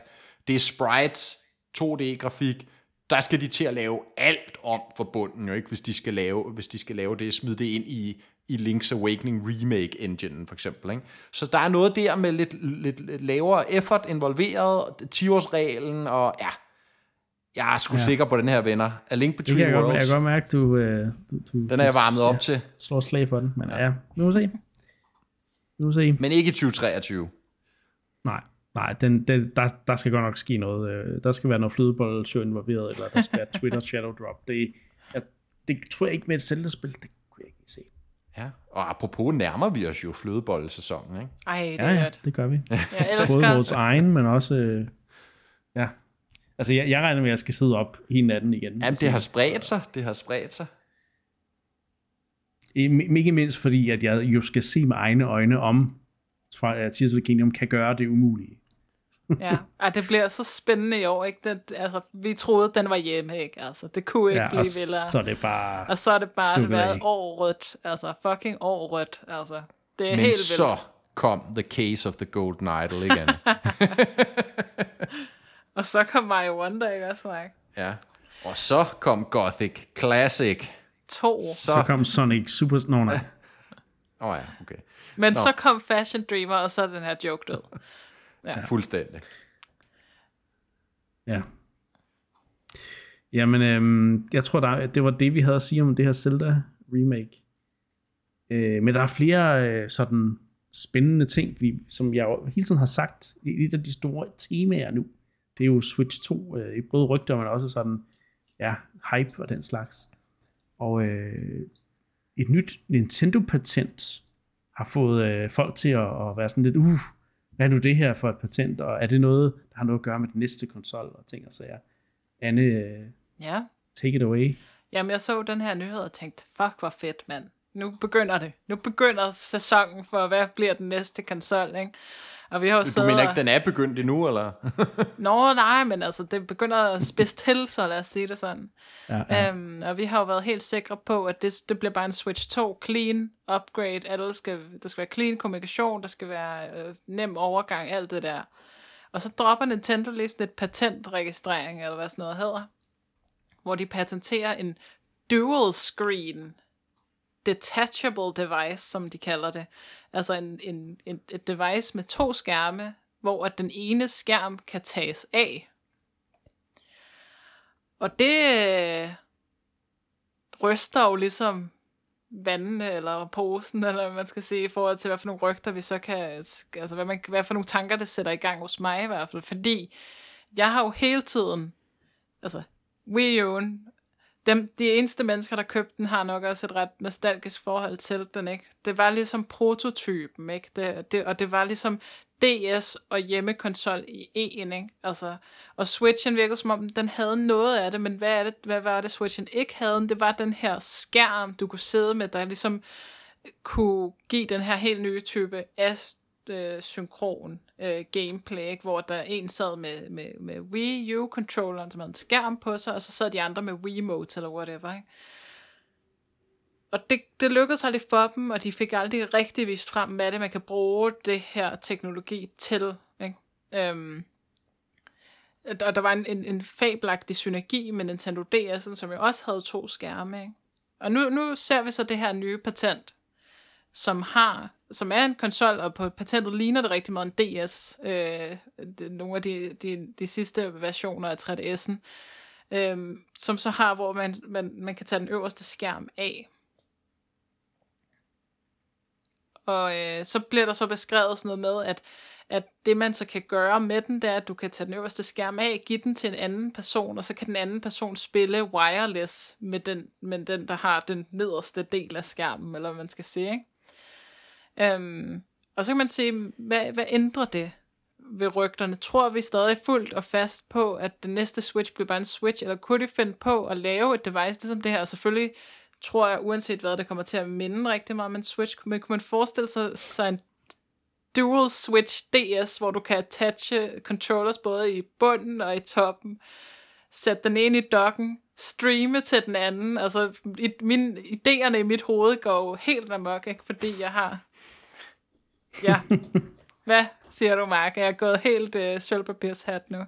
det er sprites, 2D-grafik, der skal de til at lave alt om for bunden, jo ikke? Hvis de skal lave, hvis de skal lave det, smide det ind i, i Link's Awakening remake engine for eksempel. Ikke? Så der er noget der med lidt, lidt, lidt lavere effort involveret, 10-årsreglen, og ja, jeg er sgu ja. sikker på den her, venner. A Link Between jeg Worlds. Godt, jeg kan godt mærke, du, øh, du, du Den er jeg varmet op til. Slår slag for den, men ja, ja nu må se. Nu må se. Men ikke i 2023. Nej, nej den, den, der, der skal godt nok ske noget. Øh, der skal være noget flødebold involveret, eller der skal være Twitter shadow drop. Det, jeg, det tror jeg ikke med et Zelda-spil, det kunne jeg ikke se. Ja, og apropos nærmer vi os jo flødebollesæsonen, ikke? Ej, det er ja, ja, det gør vi. Jeg elsker... Både vores egen, men også... Øh, ja. Altså, jeg, jeg regner med, at jeg skal sidde op hele natten igen. Jamen, det har spredt sig. Det har spredt sig. Ikke mindst fordi, at jeg jo skal se med egne øjne om, at Tears of the Kingdom kan gøre det umulige. Ja, og det bliver så spændende i år, ikke? Det, altså, vi troede, den var hjemme, ikke? Altså, det kunne ikke ja, blive vildere. så er det bare Og så er det bare det været årrødt. Altså, fucking årrødt. Altså, det er Men helt vildt. så kom The Case of the Golden Idol igen. [LAUGHS] [LAUGHS] og så kom Mario Wonder, ikke også, Mike? Ja. Og så kom Gothic Classic. To. Så, så kom Sonic Super... Nå, nej. [LAUGHS] Åh oh, ja, okay. Men Nå. så kom Fashion Dreamer, og så er den her joke død. Ja. Fuldstændig. Ja. Jamen, øhm, jeg tror, der, det var det, vi havde at sige om det her Zelda remake. Øh, men der er flere øh, sådan spændende ting, vi, som jeg hele tiden har sagt, et af de store temaer nu, det er jo Switch 2, øh, både rygter, men også sådan, ja, hype og den slags. Og øh, et nyt Nintendo-patent har fået øh, folk til at, at være sådan lidt, uh, hvad er nu det her for et patent, og er det noget, der har noget at gøre med den næste konsol og ting og sager? Anne, øh, ja. take it away. Jamen, jeg så den her nyhed og tænkte, fuck, hvor fedt, mand. Nu begynder det. Nu begynder sæsonen for, hvad bliver den næste konsol, ikke? Og vi har jo du mener ikke, den er begyndt endnu, eller? [LAUGHS] Nå, nej, men altså, det begynder at spidse til, så lad os sige det sådan. Ja, ja. Um, og vi har jo været helt sikre på, at det, det bliver bare en Switch 2 clean upgrade. Alle skal, der skal være clean kommunikation, der skal være øh, nem overgang, alt det der. Og så dropper Nintendo lige sådan et patentregistrering, eller hvad sådan noget hedder, hvor de patenterer en dual screen detachable device, som de kalder det. Altså en, en, en, et device med to skærme, hvor at den ene skærm kan tages af. Og det øh, ryster jo ligesom vandene, eller posen, eller hvad man skal sige, i forhold til, hvad for nogle rygter vi så kan, altså hvad, man, hvad for nogle tanker, det sætter i gang hos mig i hvert fald, fordi jeg har jo hele tiden, altså Wii U'en dem, de eneste mennesker, der købte den, har nok også et ret nostalgisk forhold til den, ikke? Det var ligesom prototypen, ikke? Det, det, og det var ligesom DS og hjemmekonsol i en, ikke? Altså, og Switchen virkede som om, den havde noget af det, men hvad, er det, hvad var det, Switchen ikke havde? Det var den her skærm, du kunne sidde med, der ligesom kunne give den her helt nye type øh, synkron øh, gameplay, ikke? hvor der en sad med, med, med Wii U-controlleren, som havde en skærm på sig, og så sad de andre med Wiimote eller whatever. Ikke? Og det, det lykkedes aldrig for dem, og de fik aldrig rigtig vist frem, hvad det man kan bruge det her teknologi til. Ikke? Øhm, og der var en, en, en fabelagtig synergi med Nintendo DS'en, som jo også havde to skærme. Ikke? Og nu, nu ser vi så det her nye patent, som har som er en konsol, og på patentet ligner det rigtig meget en DS. Øh, det, nogle af de, de, de sidste versioner af 3DS'en. Øh, som så har, hvor man, man, man kan tage den øverste skærm af. Og øh, så bliver der så beskrevet sådan noget med, at, at det man så kan gøre med den, det er, at du kan tage den øverste skærm af, give den til en anden person, og så kan den anden person spille wireless med den, med den der har den nederste del af skærmen, eller hvad man skal sige, ikke? Øhm, og så kan man se, hvad, hvad ændrer det ved rygterne? Tror vi stadig fuldt og fast på, at den næste Switch bliver bare en Switch, eller kunne de finde på at lave et device, det som det her? Og selvfølgelig tror jeg, uanset hvad, det kommer til at minde rigtig meget om en Switch. Men kunne man forestille sig, sig en dual Switch DS, hvor du kan attache controllers både i bunden og i toppen, sætte den ene i dokken, streame til den anden. Altså, i, mine idéerne i mit hoved går jo helt amok, ikke? fordi jeg har... Ja. [LAUGHS] Hvad siger du, Mark? Jeg er gået helt øh, sølvpapirshat nu.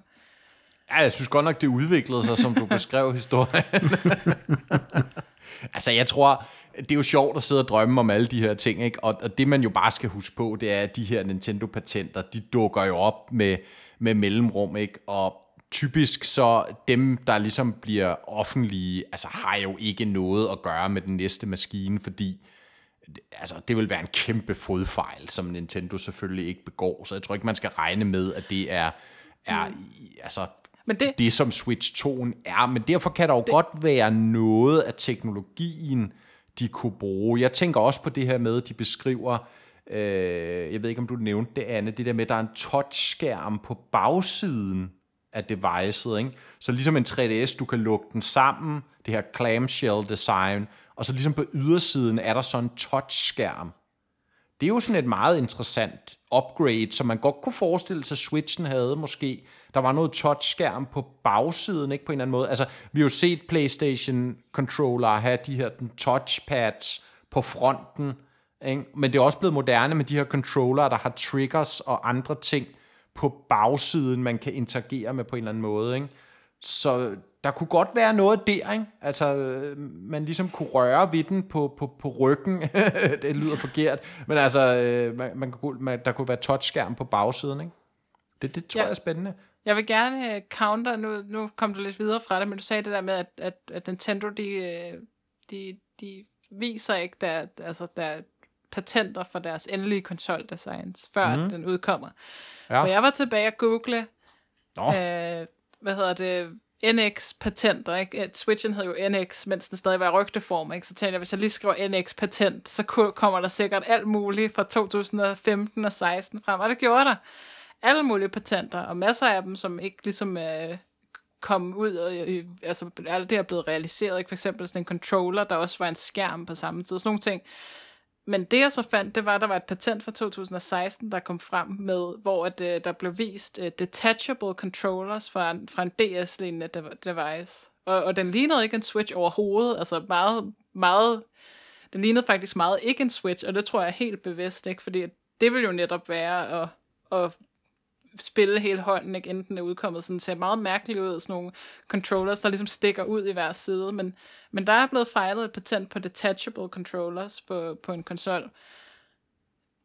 Ja, jeg synes godt nok, det udviklede sig, som du [LAUGHS] beskrev historien. [LAUGHS] altså, jeg tror, det er jo sjovt at sidde og drømme om alle de her ting, ikke? Og, og det man jo bare skal huske på, det er, at de her Nintendo-patenter, de dukker jo op med, med mellemrum, ikke? Og typisk så dem, der ligesom bliver offentlige, altså har jo ikke noget at gøre med den næste maskine, fordi altså, det vil være en kæmpe fodfejl, som Nintendo selvfølgelig ikke begår. Så jeg tror ikke, man skal regne med, at det er, er mm. altså, men det, det, som Switch 2 er. Men derfor kan der jo det, godt være noget af teknologien, de kunne bruge. Jeg tænker også på det her med, de beskriver, øh, jeg ved ikke, om du nævnte det, Anne, det der med, at der er en touchskærm på bagsiden af devicet. Ikke? Så ligesom en 3DS, du kan lukke den sammen, det her clamshell design, og så ligesom på ydersiden er der sådan en touchskærm. Det er jo sådan et meget interessant upgrade, som man godt kunne forestille sig, Switchen havde måske. Der var noget touchskærm på bagsiden, ikke på en eller anden måde. Altså, vi har jo set PlayStation controller have de her den touchpads på fronten, ikke? men det er også blevet moderne med de her controller, der har triggers og andre ting på bagsiden, man kan interagere med på en eller anden måde. Ikke? Så der kunne godt være noget der, ikke? Altså, man ligesom kunne røre ved den på, på, på ryggen. [LAUGHS] det lyder forkert. Men altså, øh, man, man, man, der kunne være touchskærm på bagsiden, ikke? Det, det tror ja. jeg er spændende. Jeg vil gerne uh, counter, nu, nu kom du lidt videre fra det, men du sagde det der med, at, at, at Nintendo, de, øh, de, de viser ikke der, altså, der patenter for deres endelige konsoldesigns, før mm. den udkommer. Ja. Og jeg var tilbage og google, Nå. øh, hvad hedder det, NX-patenter, ikke? At Switchen hed jo NX, mens den stadig var rygteform, ikke? Så tænkte jeg, hvis jeg lige skriver NX-patent, så kommer der sikkert alt muligt fra 2015 og 16 frem, og det gjorde der. Alle mulige patenter, og masser af dem, som ikke ligesom øh, kom ud, og, øh, altså alt det er blevet realiseret, ikke? For eksempel sådan en controller, der også var en skærm på samme tid, sådan nogle ting. Men det jeg så fandt, det var, at der var et patent fra 2016, der kom frem med, hvor at, øh, der blev vist øh, detachable controllers fra, fra en DS-lignende device. Og, og den lignede ikke en Switch overhovedet, altså meget, meget, den lignede faktisk meget ikke en Switch, og det tror jeg er helt bevidst, ikke? fordi det vil jo netop være at, at spille hele hånden, ikke? inden den er udkommet. Sådan ser meget mærkeligt ud, sådan nogle controllers, der ligesom stikker ud i hver side. Men, men der er blevet fejlet et patent på detachable controllers på, på en konsol.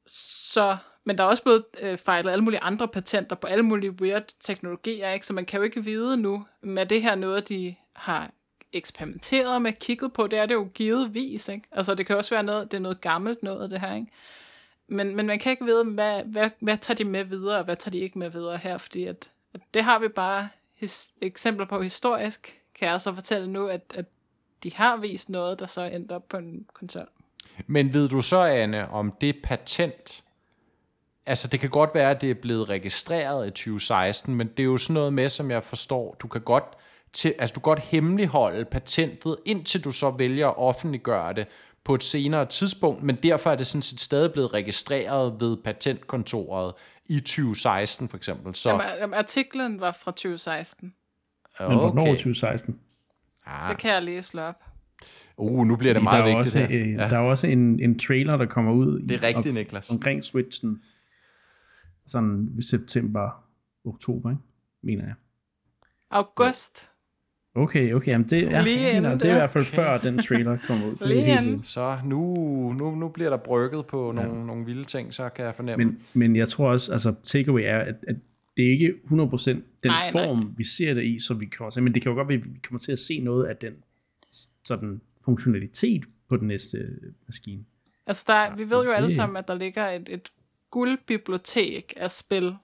Så, men der er også blevet øh, fejlet alle mulige andre patenter på alle mulige weird teknologier, ikke? så man kan jo ikke vide nu, med det her noget, de har eksperimenteret med, kigget på, det er det jo givetvis, ikke? Altså det kan også være noget, det er noget gammelt noget, det her, ikke? Men, men man kan ikke vide, hvad, hvad, hvad tager de med videre, og hvad tager de ikke med videre her, fordi at, at det har vi bare his, eksempler på historisk, kan jeg så fortælle nu, at, at de har vist noget, der så endte op på en koncert. Men ved du så, Anne, om det patent, altså det kan godt være, at det er blevet registreret i 2016, men det er jo sådan noget med, som jeg forstår, du kan godt, til, altså du kan godt hemmeligholde patentet, indtil du så vælger at offentliggøre det på et senere tidspunkt, men derfor er det sådan set stadig blevet registreret ved patentkontoret i 2016 for eksempel. Så... Jamen, artiklen var fra 2016. Okay. Men hvornår 2016? Ah. Det kan jeg lige slå op. Uh, nu bliver det meget der vigtigt også, her. Ja. Der er også en, en trailer, der kommer ud det er rigtigt, Niklas. omkring Switchen. Sådan i september, oktober, ikke? mener jeg. August. Okay, okay. Jamen det, ja, Lige mener, det er i hvert fald før den trailer kom ud. [LAUGHS] Er helt så nu, nu, nu bliver der brygget på ja. nogle, nogle vilde ting, så kan jeg fornemme. Men, men jeg tror også, altså takeaway er, at, at det er ikke 100% den nej, form, nej. vi ser det i, så vi kommer til, men det kan jo godt være, at vi kommer til at se noget af den sådan funktionalitet på den næste maskine. Altså der, ja, vi ved jo det, alle sammen, at der ligger et, et guldbibliotek af spil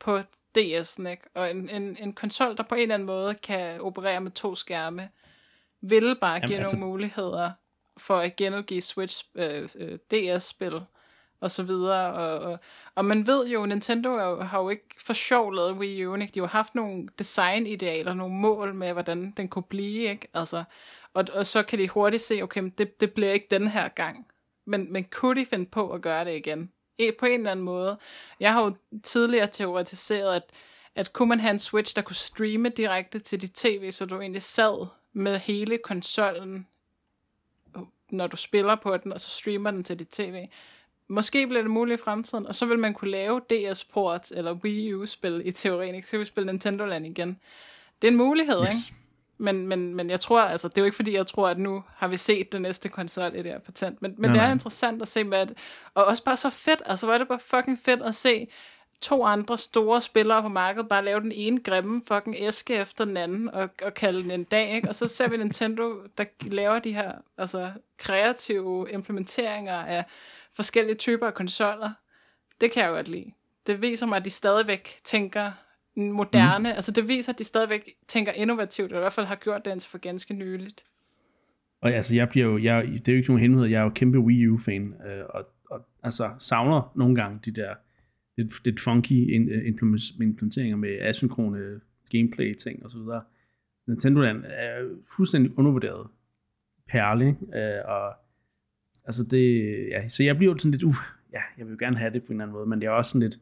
på DS'en, ikke? Og en, en, en konsol, der på en eller anden måde kan operere med to skærme, vil bare Jamen, give altså... nogle muligheder for at genudgive Switch øh, øh, DS-spil. og så videre. Og, og, og man ved jo, Nintendo er jo, har jo ikke for sjov lavet Wii U, ikke? De har jo haft nogle designidealer, nogle mål med, hvordan den kunne blive, ikke? Altså, og, og så kan de hurtigt se, okay, det, det bliver ikke den her gang. Men, men kunne de finde på at gøre det igen? På en eller anden måde. Jeg har jo tidligere teoretiseret, at, at kunne man have en Switch, der kunne streame direkte til dit tv, så du egentlig sad med hele konsollen, når du spiller på den, og så streamer den til dit tv. Måske bliver det muligt i fremtiden, og så vil man kunne lave DS-port eller Wii U-spil i teorien, ikke? Så vi spille Nintendo Land igen. Det er en mulighed, yes. ikke? Men, men, men jeg tror, altså, det er jo ikke fordi, jeg tror, at nu har vi set den næste konsol i det her patent. Men, men nej, det er nej. interessant at se med, at, og også bare så fedt, altså var det bare fucking fedt at se to andre store spillere på markedet bare lave den ene grimme fucking æske efter den anden og, og kalde den en dag, ikke? Og så ser vi Nintendo, der laver de her altså, kreative implementeringer af forskellige typer af konsoller. Det kan jeg jo godt lide. Det viser mig, at de stadigvæk tænker moderne. Mm. Altså det viser, at de stadigvæk tænker innovativt, eller i hvert fald har gjort det for ganske nyligt. Og altså, jeg bliver jo, jeg, det er jo ikke nogen hemmelighed, jeg er jo kæmpe Wii U-fan, øh, og, og altså savner nogle gange de der lidt, lidt funky øh, implementeringer med asynkrone gameplay-ting og så videre. Nintendo Land er fuldstændig undervurderet perle, øh, og altså det, ja, så jeg bliver jo sådan lidt, uh, ja, jeg vil jo gerne have det på en eller anden måde, men det er også sådan lidt,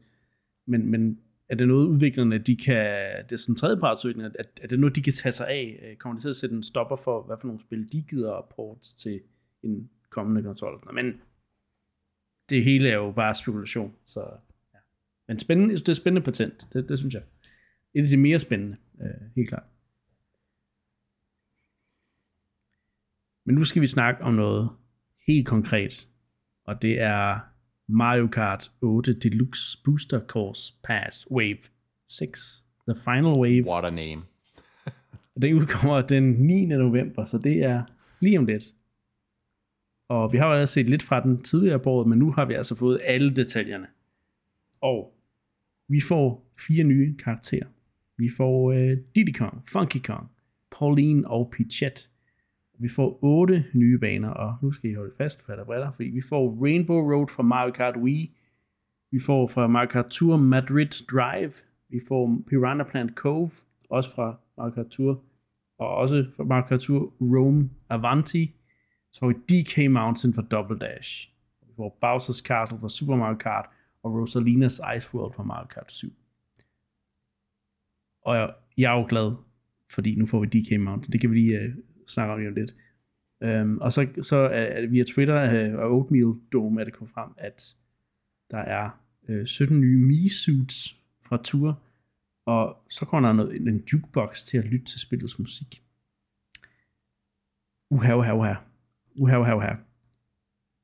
men, men er det noget udviklerne, de kan, det er sådan en at, er det noget, de kan tage sig af? Øh, kommer de til at sætte en stopper for, hvad for nogle spil, de gider at port til en kommende konsol? Men det hele er jo bare spekulation, så ja. Men spændende, det er spændende patent, det, det synes jeg. Det er det mere spændende, øh, helt klart. Men nu skal vi snakke om noget helt konkret, og det er Mario Kart 8 Deluxe Booster Course Pass Wave 6. The Final Wave. What a name. [LAUGHS] det udkommer den 9. november, så det er lige om lidt. Og vi har jo allerede set lidt fra den tidligere på men nu har vi altså fået alle detaljerne. Og vi får fire nye karakterer. Vi får uh, Diddy Kong, Funky Kong, Pauline og Pichette. Vi får otte nye baner, og nu skal I holde fast, hvad der briller, fordi vi får Rainbow Road fra Mario Kart Wii, vi får fra Mario Kart Tour Madrid Drive, vi får Piranha Plant Cove, også fra Mario Kart Tour, og også fra Mario Kart Tour Rome Avanti, så får vi DK Mountain for Double Dash, vi får Bowser's Castle fra Super Mario Kart, og Rosalina's Ice World fra Mario Kart 7. Og jeg, jeg er jo glad, fordi nu får vi DK Mountain. Det kan vi lige uh, snakker om lige om lidt. Um, og så, så er via Twitter uh, og Oatmeal Dome er det kommet frem, at der er uh, 17 nye Me-suits fra Tour, og så kommer der noget, en jukebox til at lytte til spillets musik. Uha, uha, uha. Uha, uha, uha.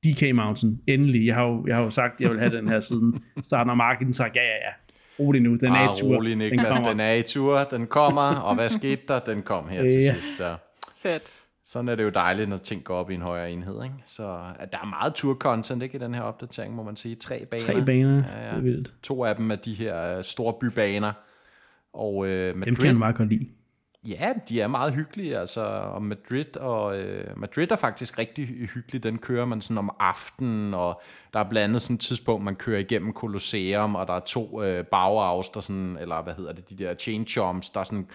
DK Mountain, endelig. Jeg har jo, jeg har jo sagt, at jeg vil have den her siden starten af markedet, sagt ja, ja, ja. Rolig nu, den ah, er i tur. Rolig, Niklas, den, den er i tur, den kommer, og hvad skete der? Den kom her til sidst, så. Fedt. Sådan er det jo dejligt, når ting går op i en højere enhed. Ikke? Så at der er meget tour-content ikke, i den her opdatering, må man sige. Tre baner. Tre baner, ja, ja. det er vildt. To af dem er de her uh, store bybaner. Og, uh, Madrid, dem kan jeg meget godt lide. Ja, de er meget hyggelige, altså, og Madrid, og uh, Madrid er faktisk rigtig hyggelig, den kører man sådan om aftenen, og der er blandt andet sådan et tidspunkt, man kører igennem Colosseum, og der er to uh, Bauhaus, der sådan, eller hvad hedder det, de der chain chomps, der sådan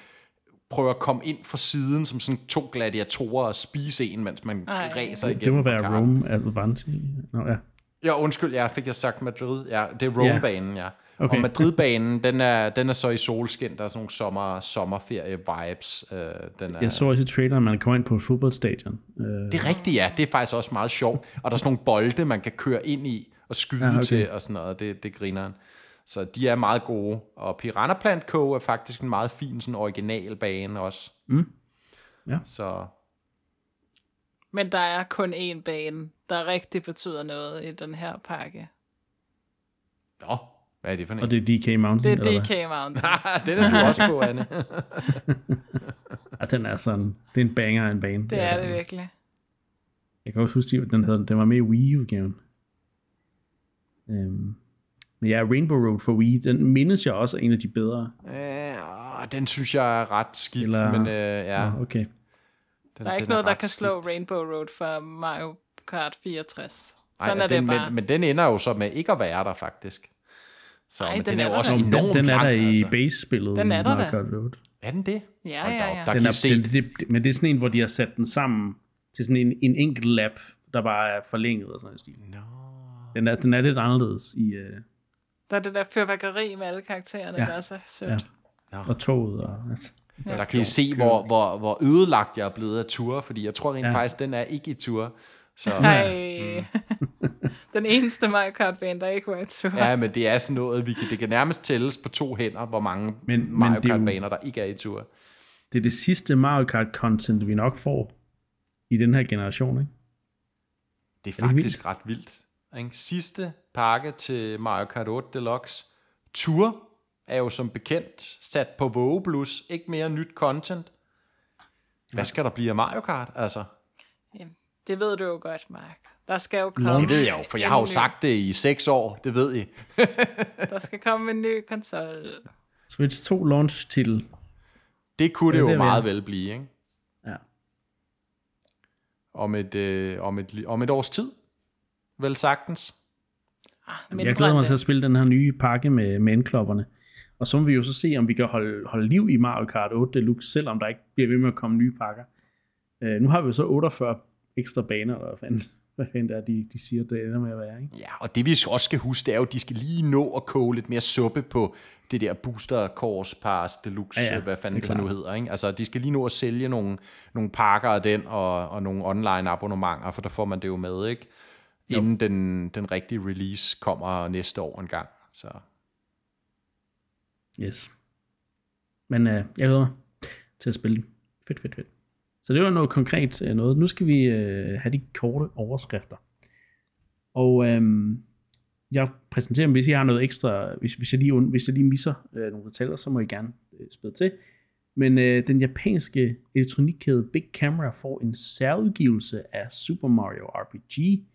prøver at komme ind fra siden som sådan to gladiatorer og spise en, mens man Ej. ræser igennem. Det må være Rome Advanti. Nå, ja. Ja, undskyld, jeg fik jeg sagt Madrid. Ja, det er Rome-banen, ja. Okay. Og Madrid-banen, den er, den er så i solskin. Der er sådan nogle sommer, sommerferie-vibes. Uh, den er, jeg så også i traileren, at man kommer ind på et fodboldstadion. Uh. Det er rigtigt, ja. Det er faktisk også meget sjovt. Og der er sådan nogle bolde, man kan køre ind i og skyde ja, okay. til og sådan noget. Det, det griner så de er meget gode. Og Piranha Plant Co. er faktisk en meget fin sådan original bane også. Mm. Ja. Så. Men der er kun én bane, der rigtig betyder noget i den her pakke. Nå, hvad er det for en? Og det er DK Mountain? Det er DK hvad? Mountain. [LAUGHS] den er du også på, Anne. [LAUGHS] ja, den er sådan, det er en banger af en bane. Det, det er, er det virkelig. Jeg kan også huske, at den, hedder, den var med i Wii-udgaven. Øhm, men ja, Rainbow Road for Wii, den mindes jeg også er en af de bedre. Øh, den synes jeg er ret skidt, Eller... men øh, ja. ja. okay. Den, der er ikke noget, er der kan skidt. slå Rainbow Road for Mario Kart 64. Sådan Ej, er det den, bare. Men, men den ender jo så med ikke at være der, faktisk. Så Ej, men den den, er jo der også da. enormt Den, den er der i altså. base-spillet. Den er i der Mario. Kart Road. Er den det? Ja, ja, ja. Der Den kan er, se, den, det, det, men det er sådan en, hvor de har sat den sammen til sådan en, en enkelt lap, der bare er forlænget og sådan en stil. Nå. Den er, den er lidt anderledes i uh, Der er det der fyrværkeri med alle karaktererne, Ja. der er så sødt. Ja. Ja. og toget. Og, altså. Ja. Der kan I se, hvor, hvor, hvor ødelagt jeg er blevet af tur, fordi jeg tror rent Ja. faktisk, den er ikke i tur. Så, [LAUGHS] Hej. Den eneste Mario Kart-bane, der ikke var i tur. ja, men det er sådan noget, vi kan, det kan nærmest tælles på to hænder, hvor mange Men- men, men Mario det jo- Kart-baner, der ikke er i tur. Det er det sidste Mario Kart-content, vi nok får i den her generation, ikke? Det er Er det ikke faktisk ret vildt. Ikke? Sidste pakke til Mario Kart 8 Deluxe. Tour er jo som bekendt sat på vågeblus. Ikke mere nyt content. Hvad skal der blive af Mario Kart? Altså, Jamen, Det ved du jo godt, Mark. Der skal jo komme... det ved jeg jo, for jeg har jo ny- sagt det i seks år. Det ved I. [LAUGHS] Der skal komme en ny konsol. Switch 2 launch til... Det kunne det, jo det er meget vel blive, ikke? Ja. Om et, øh, om, et, om et års tid. Vel sagtens. Ah, Jeg mindre glæder mig til at spille den her nye pakke med manklopperne. Og så må vi jo så se, om vi kan holde, holde liv i Mario Kart 8 Deluxe, selvom der ikke bliver ved med at komme nye pakker. Uh, nu har vi jo så 48 ekstra baner, eller hvad fanden, hvad fanden det er, de, de siger, det ender med at være. Ikke? Ja, og det vi også skal huske, det er jo, at de skal lige nå at koge lidt mere suppe på det der Booster Course Pass Deluxe, Ja, ja, hvad fanden det er det nu hedder. Ikke? Altså, de skal lige nå at sælge nogle, nogle pakker af den, og, og nogle online abonnementer, for der får man det jo med, ikke? Inden den, den rigtige release kommer næste år en gang. Så Yes. Men uh, jeg glæder mig til at spille det. Fedt, fedt, fedt. Så det var noget konkret uh, noget. Nu skal vi uh, have de korte overskrifter. Og um, jeg præsenterer dem, hvis I har noget ekstra, hvis, hvis, jeg, lige, hvis jeg lige misser uh, nogle detaljer, så må I gerne uh, spille til. Men uh, den japanske elektronikkæde Big Camera får en særudgivelse af Super Mario RPG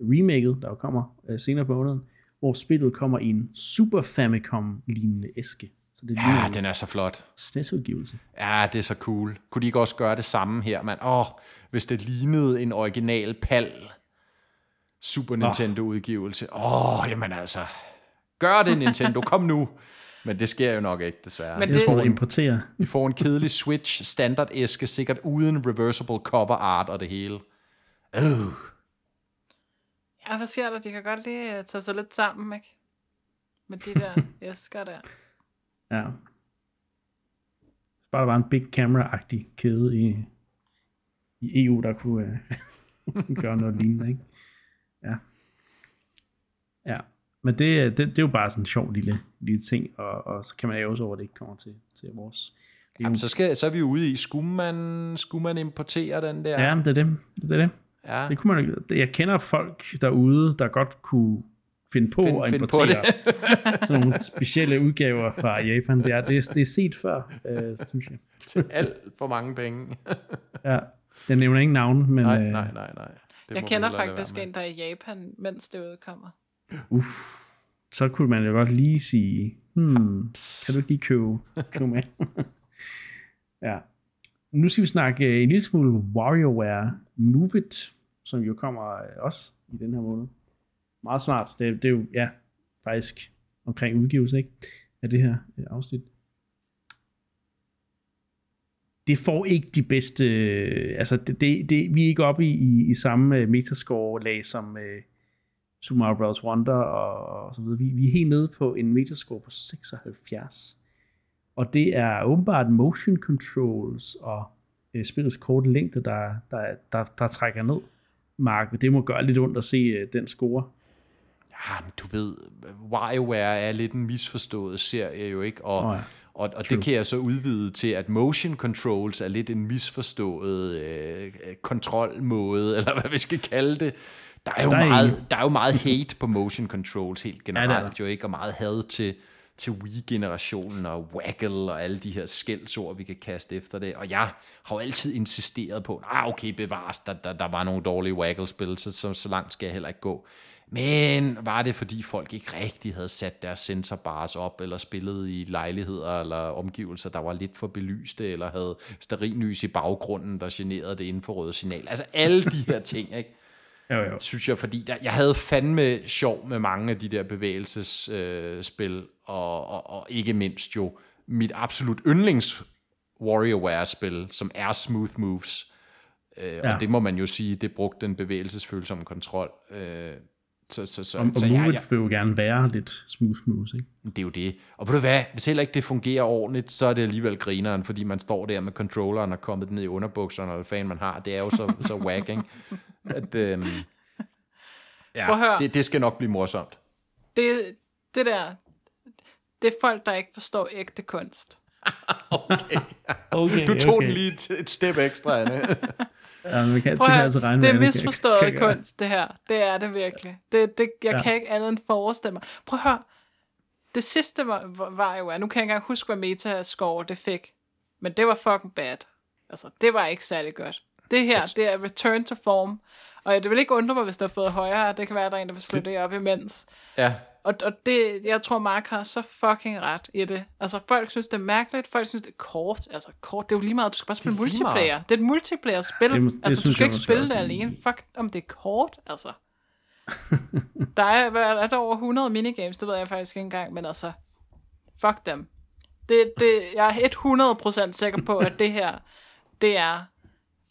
remaket, der jo kommer uh, senere på måneden, hvor spillet kommer i en Super Famicom-lignende æske. Så det ja, en den er så flot. SNES-udgivelse. Ja, det er så cool. Kunne de ikke også gøre det samme her, mand? Åh, hvis det lignede en original PAL Super Nintendo-udgivelse. Åh, oh, jamen altså. Gør det, Nintendo. Kom nu. Men det sker jo nok ikke, desværre. Men Det det- får importere. Vi får en kedelig Switch standard-æske, sikkert uden reversible cover art og det hele. Øh. Ja, hvad sker der? De kan godt lige øh, tage sig lidt sammen, ikke? Med de der [LAUGHS] æsker der. Ja. Bare der var en Big Camera-agtig kæde i, i EU, der kunne uh, [LAUGHS] gøre noget lignende, ikke? Ja. Ja. Men det, det, det er jo bare sådan en sjov lille, lille ting, og, og så kan man jo også over, at det ikke kommer til, til vores Jamen, så, skal, så er vi ude i, skulle man, skulle man importere den der? Ja, det er det. Det er det. Ja. Det kunne man, jeg kender folk derude, der godt kunne finde på Find- at finde på importere [LAUGHS] sådan nogle specielle udgaver fra Japan. Det er, det, er- det er set før, øh, synes jeg. Alt for mange penge. [LAUGHS] Ja, jeg nævner ingen navn, men nej, øh, nej, nej, nej. Det Jeg kender faktisk en, der er i Japan, mens det udkommer. uff, så kunne man jo godt lige sige, hmm, kan du ikke lige købe, købe med? [LAUGHS] ja. Nu skal vi snakke en lille smule WarioWare Move It, som jo kommer også i den her måned. Meget snart. Det, det er jo, ja, faktisk omkring udgivelse, ikke? Af det her øh, afsnit. Det får ikke de bedste, øh, altså det, det, det, vi er ikke oppe i, i, i samme øh, metascore-lag som uh, Super Mario Bros. Wonder og, og så videre. Vi, vi er helt nede på en metascore på 76. Og det er åbenbart motion controls og øh, spillets korte længde, der, der, der, der trækker ned. Mark, det må gøre lidt ondt at se øh, den score. Ja, men du ved, WarioWare er lidt en misforstået serie jo, ikke? Og, oh ja. ja. og, og True. det kan jeg så udvide til, at motion controls er lidt en misforstået øh, kontrolmåde, eller hvad vi skal kalde det. Der er, jo Der er meget, der er jo meget hate på motion controls helt er generelt der. jo ikke, og meget had til, til Wii-generationen og Waggle og alle de her skældsord, vi kan kaste efter det. Og jeg har jo altid insisteret på, ah okay, bevares, der, der, der var nogle dårlige Waggle-spil, så, så, så langt skal jeg heller ikke gå. Men var det, fordi folk ikke rigtig havde sat deres sensorbars op, eller spillet i lejligheder eller omgivelser, der var lidt for belyste, eller havde stearinlys i baggrunden, der generede det infrarøde signal? Altså alle de her [LAUGHS] ting, ikke? Jo, jo. synes jeg, fordi der, jeg havde fandme sjov med mange af de der bevægelsesspil, øh, og, og, og ikke mindst jo mit absolut yndlings WarioWare-spil, som er Smooth Moves. Øh, ja. Og det må man jo sige, det brugte den bevægelsesfølsomme kontrol. Øh, så, så, så, og, så og Move ja, ja. vil jo gerne være lidt smooth moves, ikke? Det er jo det. Og ved du hvad, hvis heller ikke det fungerer ordentligt, så er det alligevel grineren, fordi man står der med controlleren og kommet ned i underbukserne, og hvad fanden man har. Det er jo så, så whack, ikke? At, øhm, ja, det, det skal nok blive morsomt. Det, det der, det er folk, der ikke forstår ægte kunst. [LAUGHS] okay. okay. Du tog okay. den lige et, et step ekstra, Anne. [LAUGHS] Ja, men vi kan, Prøv, altså regne det er misforstået kan, kan kunst, det her. Det er det virkelig. Det, det, jeg ja. kan ikke andet end forestille mig. Prøv at høre. Det sidste var, var jo, at nu kan jeg ikke engang huske, hvad Meta-score det fik. Men det var fucking bad. Altså, det var ikke særlig godt. Det her, det er return to form. Og det vil ikke undre mig, hvis der har fået højere. Det kan være, at der er en, der vil slå det op imens. Ja. Og, og det, jeg tror, Mark har så fucking ret i det. Altså, folk synes, det er mærkeligt. Folk synes, det er kort. Altså, kort, det er jo lige meget, du skal bare spille det multiplayer. Det er et multiplayer-spil. Det, det altså, du skal ikke spille det alene. Fuck, om det er kort, altså. der er, hvad, er der over 100 minigames, det ved jeg faktisk ikke engang, men altså, fuck dem. Det, det, jeg er 100% sikker på, at det her, det er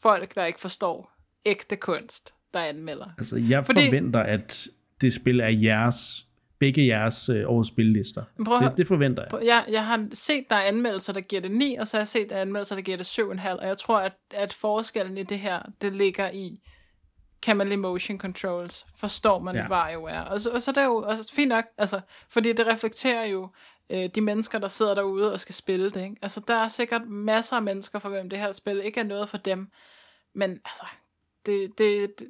folk, der ikke forstår ægte kunst, der anmelder. Altså, jeg Fordi, forventer, at det spil er jeres begge jeres øh, årets spillister. Det, det forventer jeg. jeg. Jeg har set, der er anmeldelser, der giver det 9, og så har jeg set, der er anmeldelser, der giver det 7,5, og jeg tror, at, at forskellen i det her, det ligger i, kan man lide motion controls? Forstår man, ja. hvad jo er? Og så, og så det er jo altså, fint nok, altså, fordi det reflekterer jo øh, de mennesker, der sidder derude og skal spille det. Ikke? Altså, der er sikkert masser af mennesker, for hvem det her spil ikke er noget for dem, men altså, det, det, det,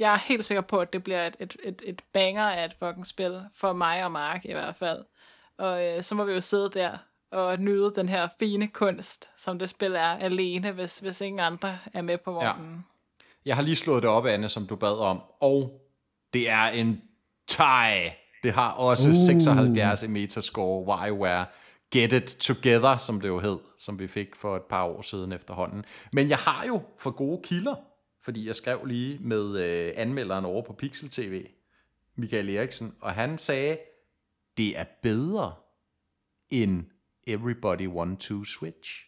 jeg er helt sikker på, at det bliver et, et, et, et banger af et fucking spil, for mig og Mark i hvert fald. Og øh, så må vi jo sidde der og nyde den her fine kunst, som det spil er, alene, hvis, hvis ingen andre er med på vognen. Ja. Jeg har lige slået det op, Anne, som du bad om, og det er en tie. Det har også uh. 76 i metascore, WarioWare. Get It Together, som det jo hed, som vi fik for et par år siden efterhånden. Men jeg har jo for gode kilder fordi jeg skrev lige med øh, anmelderen over på Pixel TV, Michael Eriksen, og han sagde, det er bedre end Everybody Want to Switch. [LAUGHS]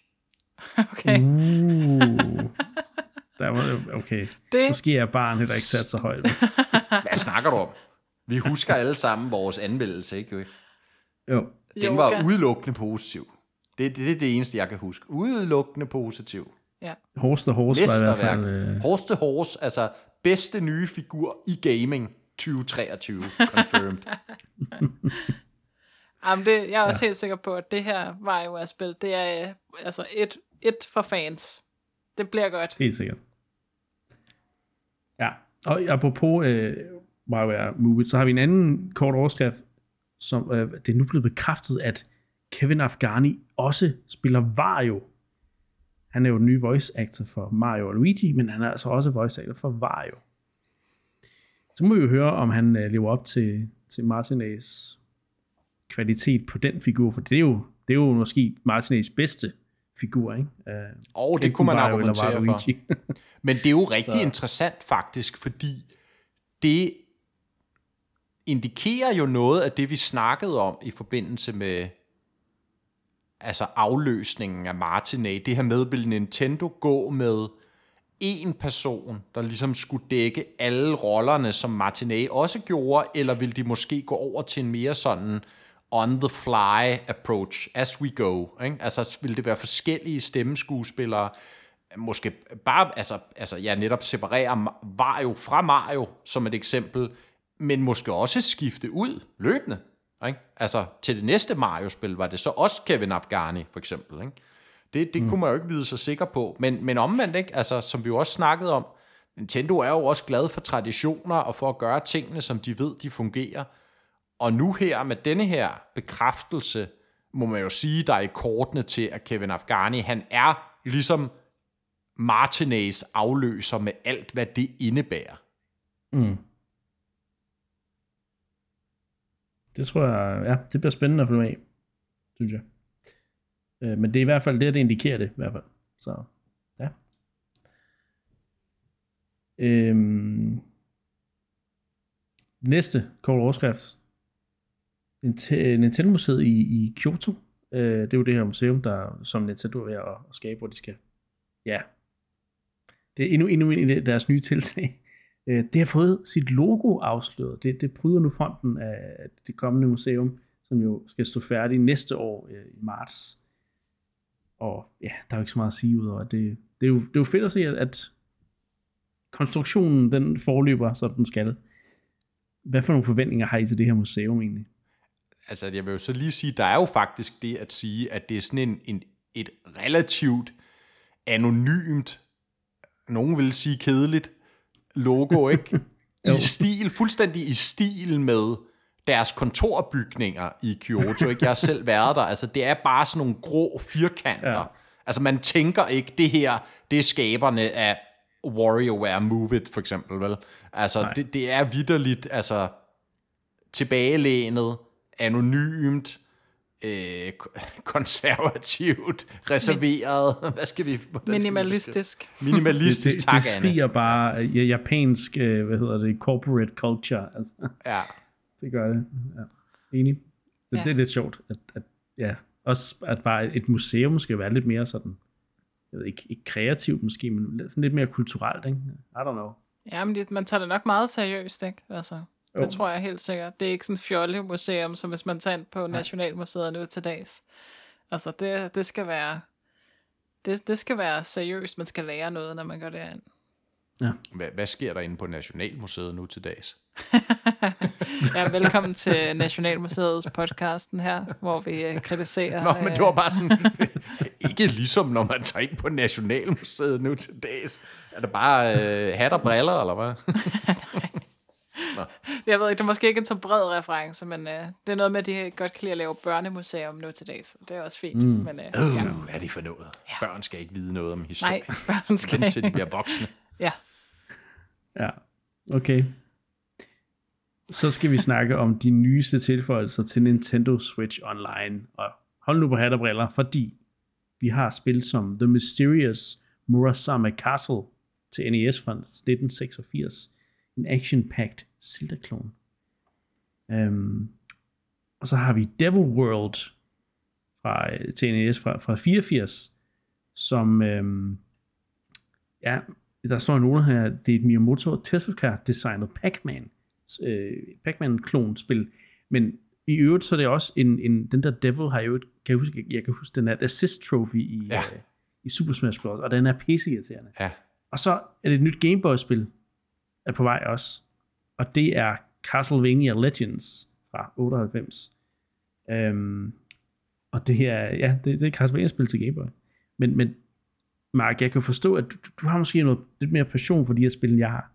Okay. Uh, der var, okay. Det... Måske er barn heller ikke sat så højt. [LAUGHS] Hvad snakker du om? Vi husker alle sammen vores anmeldelse, ikke? Jo. Den var udelukkende positiv. Det, det, det er det eneste, jeg kan huske. Udelukkende positiv. Ja. Horse the Horse var i hvert fald... Øh... Horse the Horse, altså bedste nye figur i gaming 2023, [LAUGHS] confirmed. [LAUGHS] Jamen det, jeg er også ja. helt sikker på, at det her var jo at spil, det er altså et, et for fans. Det bliver godt. Helt sikkert. Ja, og apropos øh, WarioWare Movie, så har vi en anden kort overskrift, som øh, det er nu blevet bekræftet, at Kevin Afghani også spiller Wario han er jo den nye voice actor for Mario og Luigi, men han er altså også voice actor for Wario. Så må vi jo høre, om han uh, lever op til, til Martinez kvalitet på den figur, for det er jo, det er jo måske Martinez bedste figur, ikke? Uh, og det kunne man Mario argumentere for. [LAUGHS] men det er jo rigtig Så. interessant faktisk, fordi det indikerer jo noget af det, vi snakkede om i forbindelse med altså afløsningen af Martinet. Det her med, vil Nintendo gå med en person, der ligesom skulle dække alle rollerne, som Martinet også gjorde, eller vil de måske gå over til en mere sådan on-the-fly approach, as we go? Ikke? Altså, vil det være forskellige stemmeskuespillere, måske bare, altså, altså ja, netop separerer Mario fra Mario, som et eksempel, men måske også skifte ud løbende. Ikke? Altså, til det næste Mario-spil var det så også Kevin Afghani, for eksempel. Ikke? Det, det mm. kunne man jo ikke vide sig sikker på. Men, men omvendt, ikke? Altså, som vi jo også snakkede om, Nintendo er jo også glad for traditioner og for at gøre tingene, som de ved, de fungerer. Og nu her med denne her bekræftelse, må man jo sige, der er i kortene til, at Kevin Afghani, han er ligesom Martinez afløser med alt, hvad det indebærer. Mm. Det tror jeg, ja, det bliver spændende at følge med synes jeg. Øh, men det er i hvert fald det, det indikerer det, i hvert fald. Så, ja. Øhm, Næste kort overskrift. Nintendo-museet i, i Kyoto. Øh, det er jo det her museum, der, som Nintendo er ved at, at skabe, hvor de skal... Ja. Det er endnu, endnu en af deres nye tiltag. Øh, det har fået sit logo afsløret. Det, det bryder nu fronten af det kommende museum, som jo skal stå færdigt næste år øh, i marts. Og ja, der er jo ikke så meget at sige ud over det. Det er jo, det er jo fedt at se, at, at konstruktionen den forløber, som den skal. Hvad for nogle forventninger har I til det her museum egentlig? Altså, jeg vil jo så lige sige, der er jo faktisk det at sige, at det er sådan en, en et relativt anonymt, nogen vil sige kedeligt, logo, ikke? [LAUGHS] I stil, fuldstændig i stil med deres kontorbygninger i Kyoto, ikke? Jeg har selv været der. Altså, det er bare sådan nogle grå firkanter. Ja. Altså, man tænker ikke, det her, det er skaberne af WarioWare Move It, for eksempel, vel? Altså, det, det er vidderligt, altså, tilbagelænet, anonymt, øh, [LAUGHS] konservativt, reserveret, [LAUGHS] hvad skal vi... Minimalistisk. Minimalistisk, det, tak, det, det skriger bare ja, japansk, øh, hvad hedder det, corporate culture. Altså. Ja. [LAUGHS] Det gør det. Ja. Enig. Det, ja. det er lidt sjovt, at, at ja, også at bare et museum skal være lidt mere sådan, jeg ved ikke, ikke kreativt måske, men lidt, lidt mere kulturelt, ikke? I don't know. Ja, men det, man tager det nok meget seriøst, ikke? Altså. Jo. Det tror jeg helt sikkert. Det er ikke sådan et fjollemuseum, som hvis man tager ind på Nationalmuseet nu til dags. Altså, det, det skal være det, det skal være seriøst. Man skal lære noget, når man går derind. Ja. Hvad, hvad sker der inde på Nationalmuseet nu til dags? [LAUGHS] ja, velkommen til Nationalmuseets podcasten her, hvor vi øh, kritiserer... Nå, men det var bare sådan... [LAUGHS] ikke ligesom når man tager ind på Nationalmuseet nu til dags. Er det bare øh, hat og briller, eller hvad? [LAUGHS] [LAUGHS] Jeg ved ikke, det er måske ikke en så bred reference, men uh, det er noget med, at de godt kan lide at lave børnemuseum nu til dags. Det er også fint. Mm. Men, uh, uh, ja. Er det for noget? Ja. Børn skal ikke vide noget om historie. Nej, [LAUGHS] børn skal ikke. til de bliver voksne. [LAUGHS] Ja. Ja, okay. Så skal vi snakke om de nyeste tilføjelser til Nintendo Switch Online. Og hold nu på hat og briller, fordi vi har spil som The Mysterious Murasame Castle til NES fra 1986, en action-packed Zelda-klon. Um, og så har vi Devil World fra TNES fra, fra 84, som, um, ja, der står en her, det er et Miyamoto og Tezuka designet Pac-Man, øh, Pac-Man-klon-spil, men i øvrigt så er det også en, en den der Devil har jo et, kan jeg huske, jeg kan huske den er assist trophy i, ja. uh, i Super Smash Bros. og den er pisse-irriterende. Ja. Og så er det et nyt Game Boy-spil, er på vej også. Og det er Castlevania Legends fra 98. Øhm, og det her, ja, det, det er Castlevania-spil til Game Boy. Men, men Mark, jeg kan forstå, at du, du har måske noget lidt mere passion for de her spil, end jeg har.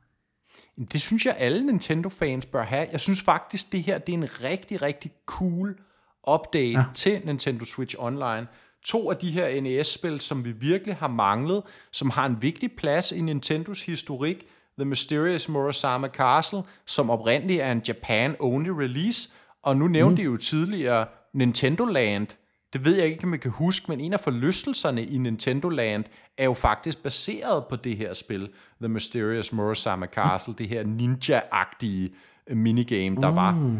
Det synes jeg, alle Nintendo-fans bør have. Jeg synes faktisk, det her det er en rigtig, rigtig cool update ja. til Nintendo Switch Online. To af de her NES-spil, som vi virkelig har manglet, som har en vigtig plads i Nintendos historik, The Mysterious Murasama Castle, som oprindeligt er en Japan-only release, og nu nævnte mm. de jo tidligere Nintendo Land. Det ved jeg ikke, om man kan huske, men en af forlystelserne i Nintendo Land er jo faktisk baseret på det her spil, The Mysterious Murasama Castle, mm. det her ninja-agtige minigame, der mm. var.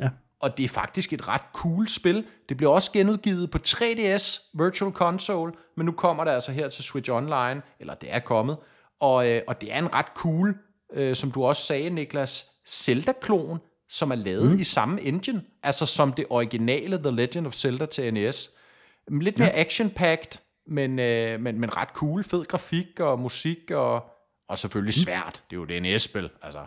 Ja. Og det er faktisk et ret cool spil. Det blev også genudgivet på 3DS Virtual Console, men nu kommer det altså her til Switch Online, eller det er kommet. Og, øh, og det er en ret cool, øh, som du også sagde, Niklas, Zelda-klon, som er lavet mm. i samme engine, altså som det originale The Legend of Zelda til NES. Lidt mere ja. action-packed, men, øh, men, men ret cool, fed grafik og musik, og, og selvfølgelig mm. svært. Det er jo et NES-spil, altså.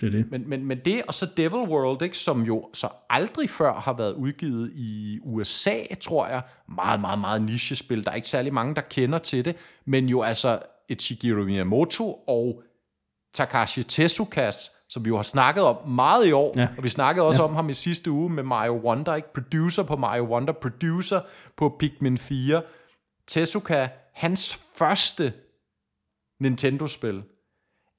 Det er det. Men, men, men det, og så Devil World, ikke, som jo så aldrig før har været udgivet i USA, tror jeg. Meget, meget, meget niche-spil. Der er ikke særlig mange, der kender til det, men jo altså Shigeru Miyamoto og Takashi Tezukas, som vi jo har snakket om meget i år, ja. og vi snakkede også ja. om ham i sidste uge med Mario Wonder, ikke? producer på Mario Wonder, producer på Pikmin 4. Tezuka, hans første Nintendo-spil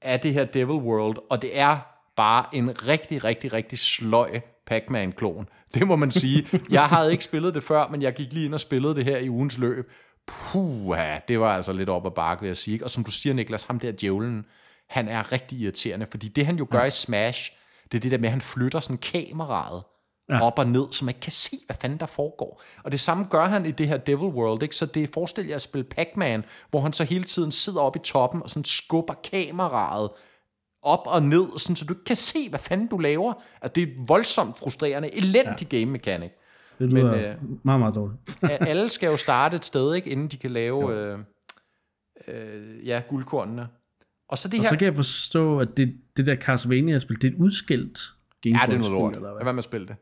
er det her Devil World, og det er bare en rigtig, rigtig, rigtig sløj Pac-Man-klon. Det må man sige. [LAUGHS] Jeg havde ikke spillet det før, men jeg gik lige ind og spillede det her i ugens løb, puha, det var altså lidt op ad bakke, vil jeg sige. Og som du siger, Niklas, ham der djævlen, han er rigtig irriterende, fordi det han jo gør ja. i Smash, Det er det der med, at han flytter sådan kameraet ja. op og ned, så man ikke kan se, hvad fanden der foregår. Og det samme gør han i det her Devil World, ikke? Så det forestiller jeg at spille Pac-Man, hvor han så hele tiden sidder oppe i toppen og sådan skubber kameraet op og ned, sådan, så du ikke kan se, hvad fanden du laver. Altså, det er voldsomt frustrerende, elendig ja. game mechanic. Det lyder Men, øh, meget, meget dårligt. [LAUGHS] alle skal jo starte et sted, ikke, inden de kan lave øh, øh, ja, guldkornene. Og så, det og her... så kan jeg forstå, at det, det der Castlevania-spil, det er et udskilt Gameboy-spil. Ja, det er noget lort. Eller hvad? Hvad med at spille det?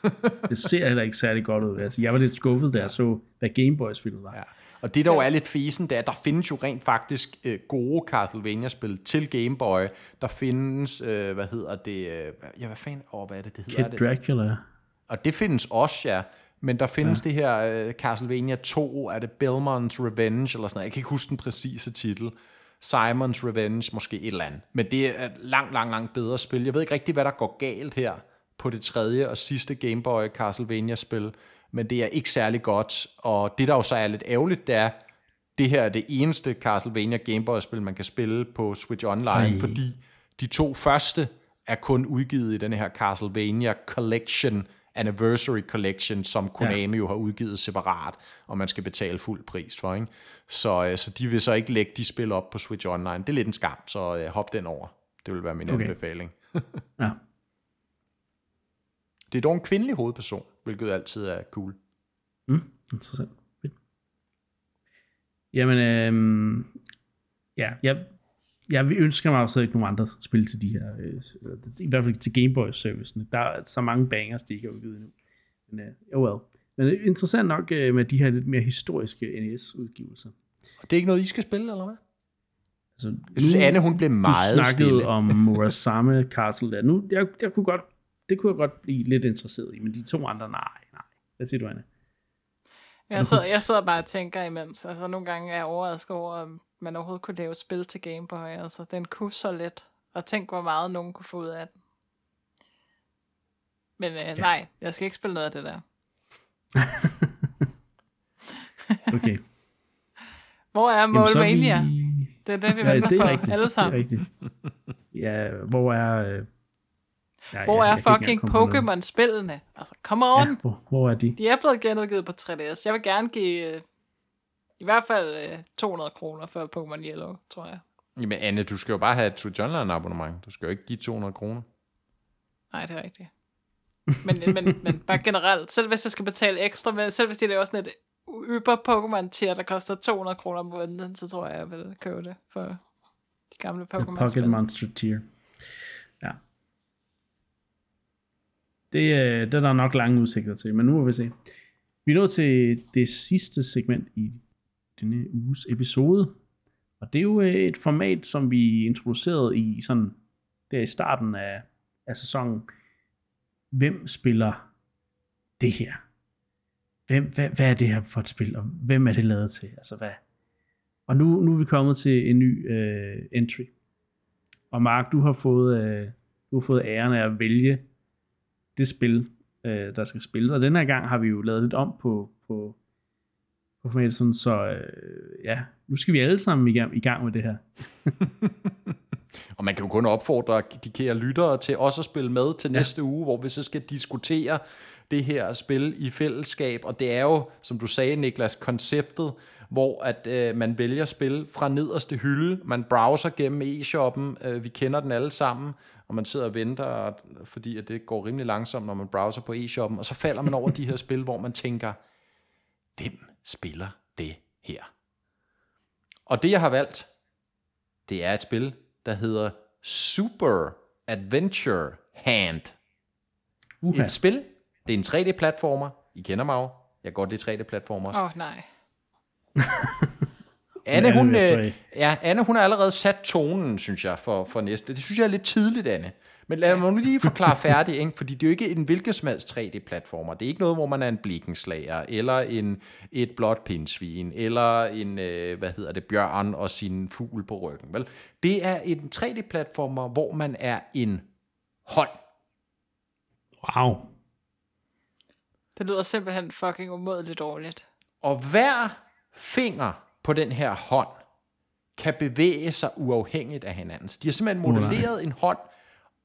[LAUGHS] det ser heller ikke særlig godt ud. Altså, jeg var lidt skuffet, da jeg så, hvad Gameboy-spillet var. Ja. Og det, der jo er lidt fisen, det er, at der findes jo rent faktisk øh, gode Castlevania-spil til Game Boy. Der findes, øh, hvad hedder det, øh, ja, hvad fanden, oh, hvad er det, det hedder? Kid Dracula. Og det findes også, ja. Men der findes ja. det her øh, Castlevania 2, er det Belmont's Revenge, eller sådan noget. Jeg kan ikke huske den præcise titel. Simon's Revenge, måske et eller andet. Men det er et langt, langt, langt bedre spil. Jeg ved ikke rigtig, hvad der går galt her på det tredje og sidste Game Boy Castlevania-spil men det er ikke særlig godt. Og det, der jo så er lidt ærgerligt, det er, det her er det eneste Castlevania Game Boy-spil, man kan spille på Switch Online, Ej. fordi de to første er kun udgivet i den her Castlevania Collection, Anniversary Collection, som Konami ja. jo har udgivet separat, og man skal betale fuld pris for. Ikke? Så, øh, så de vil så ikke lægge de spil op på Switch Online. Det er lidt en skam, så uh, hop den over. Det vil være min okay. anbefaling. [LAUGHS] ja. Det er dog en kvindelig hovedperson, hvilket altid er cool. Mm, interessant. Jamen, øhm, ja, jeg, jeg ønsker mig også ikke nogen andre spil til de her, øh, i hvert fald til Gameboy-servicen. Der er så mange bangers, de ikke har udgivet endnu. Men, øh, oh well. Men interessant nok øh, med de her lidt mere historiske NES-udgivelser. Og det er ikke noget, I skal spille, eller hvad? Altså, jeg synes, Anne, hun blev meget Du snakkede stille. om Murasame Castle der. Nu, jeg, jeg kunne godt det kunne jeg godt blive lidt interesseret i, men de to andre, nej, nej. Hvad siger du, Anne? Jeg sidder, jeg sidder bare og tænker imens. Altså, nogle gange er jeg overrasket over, at man overhovedet kunne lave spil til Game Boy. Altså, den kunne så let. Og tænk, hvor meget nogen kunne få ud af den. Men øh, ja. nej, jeg skal ikke spille noget af det der. [LAUGHS] okay. Hvor er Målmania? Vi... Det er det, vi ja, venter det er på rigtigt. alle sammen. Det er rigtigt. Ja, hvor er... Øh Ja, hvor er fucking Pokémon-spillene? Altså, come on! Ja, hvor, hvor er de? De er blevet genudgivet på 3DS. Jeg vil gerne give uh, i hvert fald uh, øh, 200 kroner for Pokémon Yellow, tror jeg. Jamen Anne, du skal jo bare have et Switch Online abonnement. Du skal jo ikke give 200 kroner. Nej, det er rigtigt. Men, men, men bare generelt, selv hvis jeg skal betale ekstra, selv hvis de laver sådan et yber Pokémon tier, der koster 200 kroner om måneden, så tror jeg, jeg vil købe det for de gamle Pokémon. Pocket Monster tier. Det, øh, det er der nok lange udsigter til, men nu må vi se. Vi er nået til det sidste segment i denne uges episode, og det er jo øh, et format, som vi introducerede i sådan, der i starten af, af sæsonen. Hvem spiller det her? Hvem, hvad, hvad er det her for et spil, og hvem er det lavet til? Altså hvad? Og nu, nu er vi kommet til en ny uh, entry. Og Mark, du har fået, uh, du har fået æren af at vælge det spil, øh, der skal spilles. Og den her gang har vi jo lavet lidt om på, på, på formatet, sådan, så øh, ja, nu skal vi alle sammen i gang, i gang med det her. [LAUGHS] og man kan jo kun opfordre de kære lyttere til også at spille med til næste ja. uge, hvor vi så skal diskutere det her spil i fællesskab, og det er jo, som du sagde Niklas, konceptet, hvor at øh, man vælger spil fra nederste hylde, man browser gennem e-shoppen, øh, vi kender den alle sammen, og man sidder og venter, fordi at det går rimelig langsomt, når man browser på e-shoppen, og så falder man over de her spil, hvor man tænker, hvem spiller det her? Og det, jeg har valgt, det er et spil, der hedder Super Adventure Hand. Uh-huh. Et spil, det er en 3D-platformer. I kender mig jo. Jeg går det 3D-platformer Åh, oh, nej. [LAUGHS] Anne, hun, øh, ja, Anne, hun har allerede sat tonen, synes jeg, for, for næste. Det synes jeg er lidt tidligt, Anne. Men lad mig nu lige forklare [LAUGHS] færdig, ikke? fordi det er jo ikke en hvilket som helst 3D-platformer. Det er ikke noget, hvor man er en blikkenslager, eller en, et blåt pindsvin, eller en, øh, hvad hedder det, bjørn og sin fugl på ryggen. Vel? Det er en 3D-platformer, hvor man er en hånd. Wow. Det lyder simpelthen fucking umådeligt dårligt. Og hver finger på den her hånd kan bevæge sig uafhængigt af hinanden. Så de har simpelthen modelleret en hånd,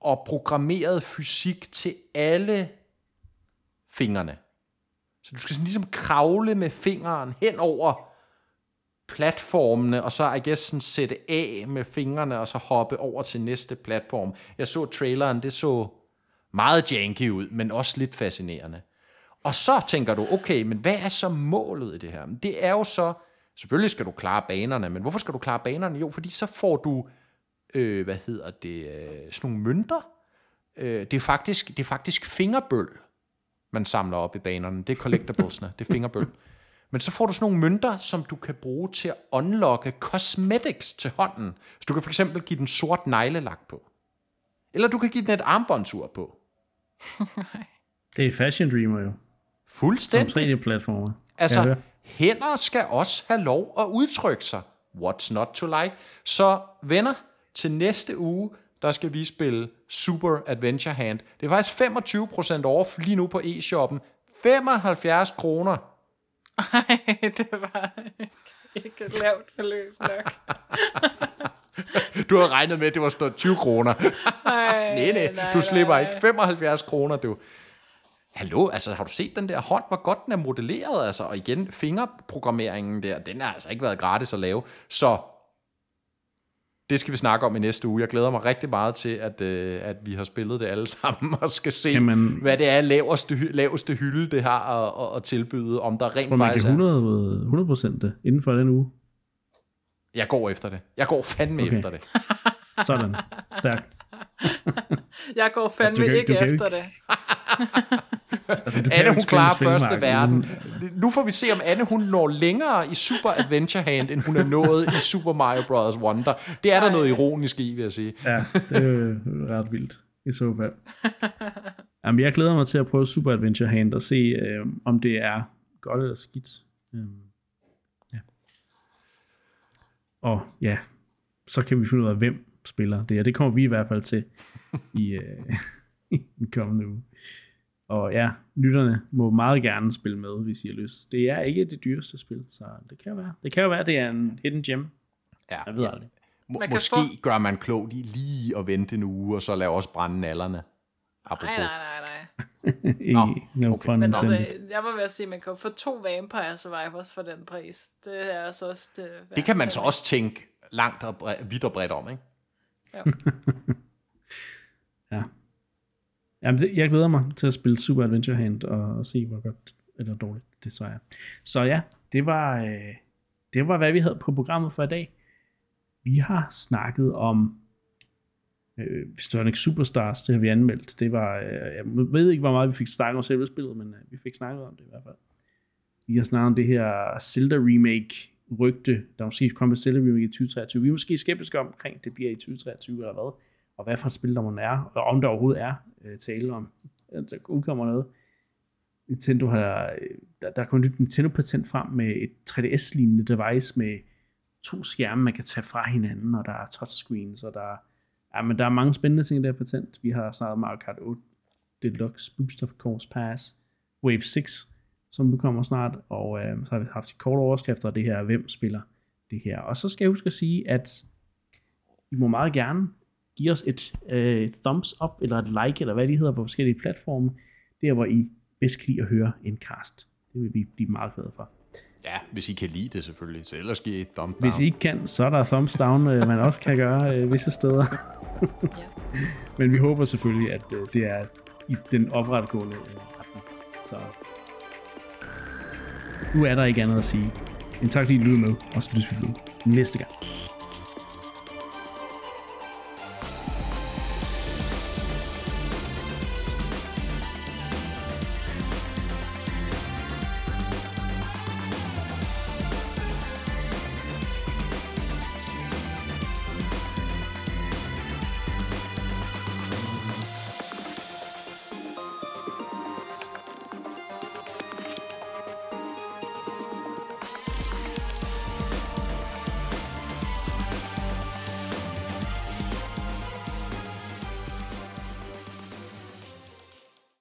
og programmeret fysik til alle fingrene. Så du skal sådan ligesom kravle med fingeren hen over platformene, og så, I guess, sådan sætte af med fingrene, og så hoppe over til næste platform. Jeg så traileren, det så meget janky ud, men også lidt fascinerende. Og så tænker du, okay, men hvad er så målet i det her? Det er jo så, selvfølgelig skal du klare banerne, men hvorfor skal du klare banerne? Jo, fordi så får du, øh, hvad hedder det, øh, sådan nogle mønter. Øh, det, er faktisk, det er faktisk fingerbøl, man samler op i banerne. Det er collectiblesne, det er fingerbøl. Men så får du sådan nogle mønter, som du kan bruge til at unlocke cosmetics til hånden. Så du kan for eksempel give den sort neglelak på. Eller du kan give den et armbåndsur på. [LAUGHS] det er Fashion Dreamer jo. Fuldstændig. Som 3D-platformer. Altså, hænder skal også have lov at udtrykke sig. What's not to like? Så venner, til næste uge, der skal vi spille Super Adventure Hand. Det er faktisk 25% off lige nu på e-shoppen. 75 kroner. Ej, det var ikke et lavt forløb nok. du havde regnet med, at det var stået 20 kroner. nej, [LAUGHS] nej, nej, nej, du slipper nej. ikke 75 kroner, du. Hallo, altså har du set den der hånd, hvor godt den er modelleret, altså, og igen, fingerprogrammeringen der, den har altså ikke været gratis at lave, så det skal vi snakke om i næste uge. Jeg glæder mig rigtig meget til, at, øh, at vi har spillet det alle [LAUGHS] sammen, og skal se, man, hvad det er laveste, laveste hylde, det har at, at, at tilbyde, om der rent tror, faktisk man kan 100, 100 det inden for den uge. Jeg går efter det. Jeg går fandme okay. efter det. [LAUGHS] Sådan. Stærkt. [LAUGHS] jeg går fandme altså, ikke, ikke efter ikke. det. Altså, Anne, hun klarer første verden. Nu får vi se, om Anne, hun når længere i Super Adventure Hand, end hun er nået i Super Mario Bros. Wonder. Det er der noget ironisk i, vil jeg sige. Ja, det er ret vildt i så fald. Jamen, jeg glæder mig til at prøve Super Adventure Hand og se, øh, om det er godt eller skidt. Øhm, ja. Og ja, så kan vi finde ud af, hvem spiller det, og det kommer vi i hvert fald til i, øh, [LAUGHS] i den kommende uge. Og ja, lytterne må meget gerne spille med, hvis I har lyst. Det er ikke det dyreste spil, så det kan jo være. Det kan jo være, det er en hidden gem. Ja, jeg ved ja. aldrig. Må, måske få... gør man klogt i lige at vente en uge, og så lave også brænde nallerne. Apropos. Nej, nej, nej, nej. [LAUGHS] Nå, no, okay. Men altså, jeg var ved at sige, at man kan få to Vampire Survivors for den pris. Det er altså også det. Det kan man så også tænke langt og bredt, vidt og bredt om, ikke? Ja. [LAUGHS] ja. Jamen, det, jeg glæder mig til at spille Super Adventure Hand og, og se, hvor godt eller dårligt det så er. Så ja, det var, øh, det var, hvad vi havde på programmet for i dag. Vi har snakket om øh, Sonic Superstars, det har vi anmeldt. Det var, øh, jeg ved ikke, hvor meget vi fik snakket om selve spillet, men øh, vi fik snakket om det i hvert fald. Vi har snakket om det her Zelda remake rygte, der måske kommer med Zelda remake i 2023. Vi er måske skeptiske omkring, det bliver i 2023 eller hvad og hvad for et spil der må er, og om der overhovedet er øh, tale om, at der udkommer noget. Nintendo har, øh, der, der er kommet et Nintendo-patent frem med et 3DS-lignende device med to skærme, man kan tage fra hinanden, og der er touchscreens, og der er, ja, men der er mange spændende ting i det her patent. Vi har snart Mario Kart 8 Deluxe Booster Course Pass, Wave 6, som kommer snart, og øh, så har vi haft de korte overskrifter og det her, hvem spiller det her. Og så skal jeg huske at sige, at I må meget gerne Giv os et øh, thumbs up, eller et like, eller hvad de hedder på forskellige platforme, der hvor I bedst kan lide at høre en cast. Det vil vi blive meget glade for. Ja, hvis I kan lide det selvfølgelig, så ellers giver I et thumbs down. Hvis I ikke kan, så er der thumbs down, øh, man også kan gøre øh, visse steder. Men vi håber selvfølgelig, at øh, det er i den opretgående øh, retning. Så nu er der ikke andet at sige. En tak, fordi I lyttede med, og så bliver vi næste gang.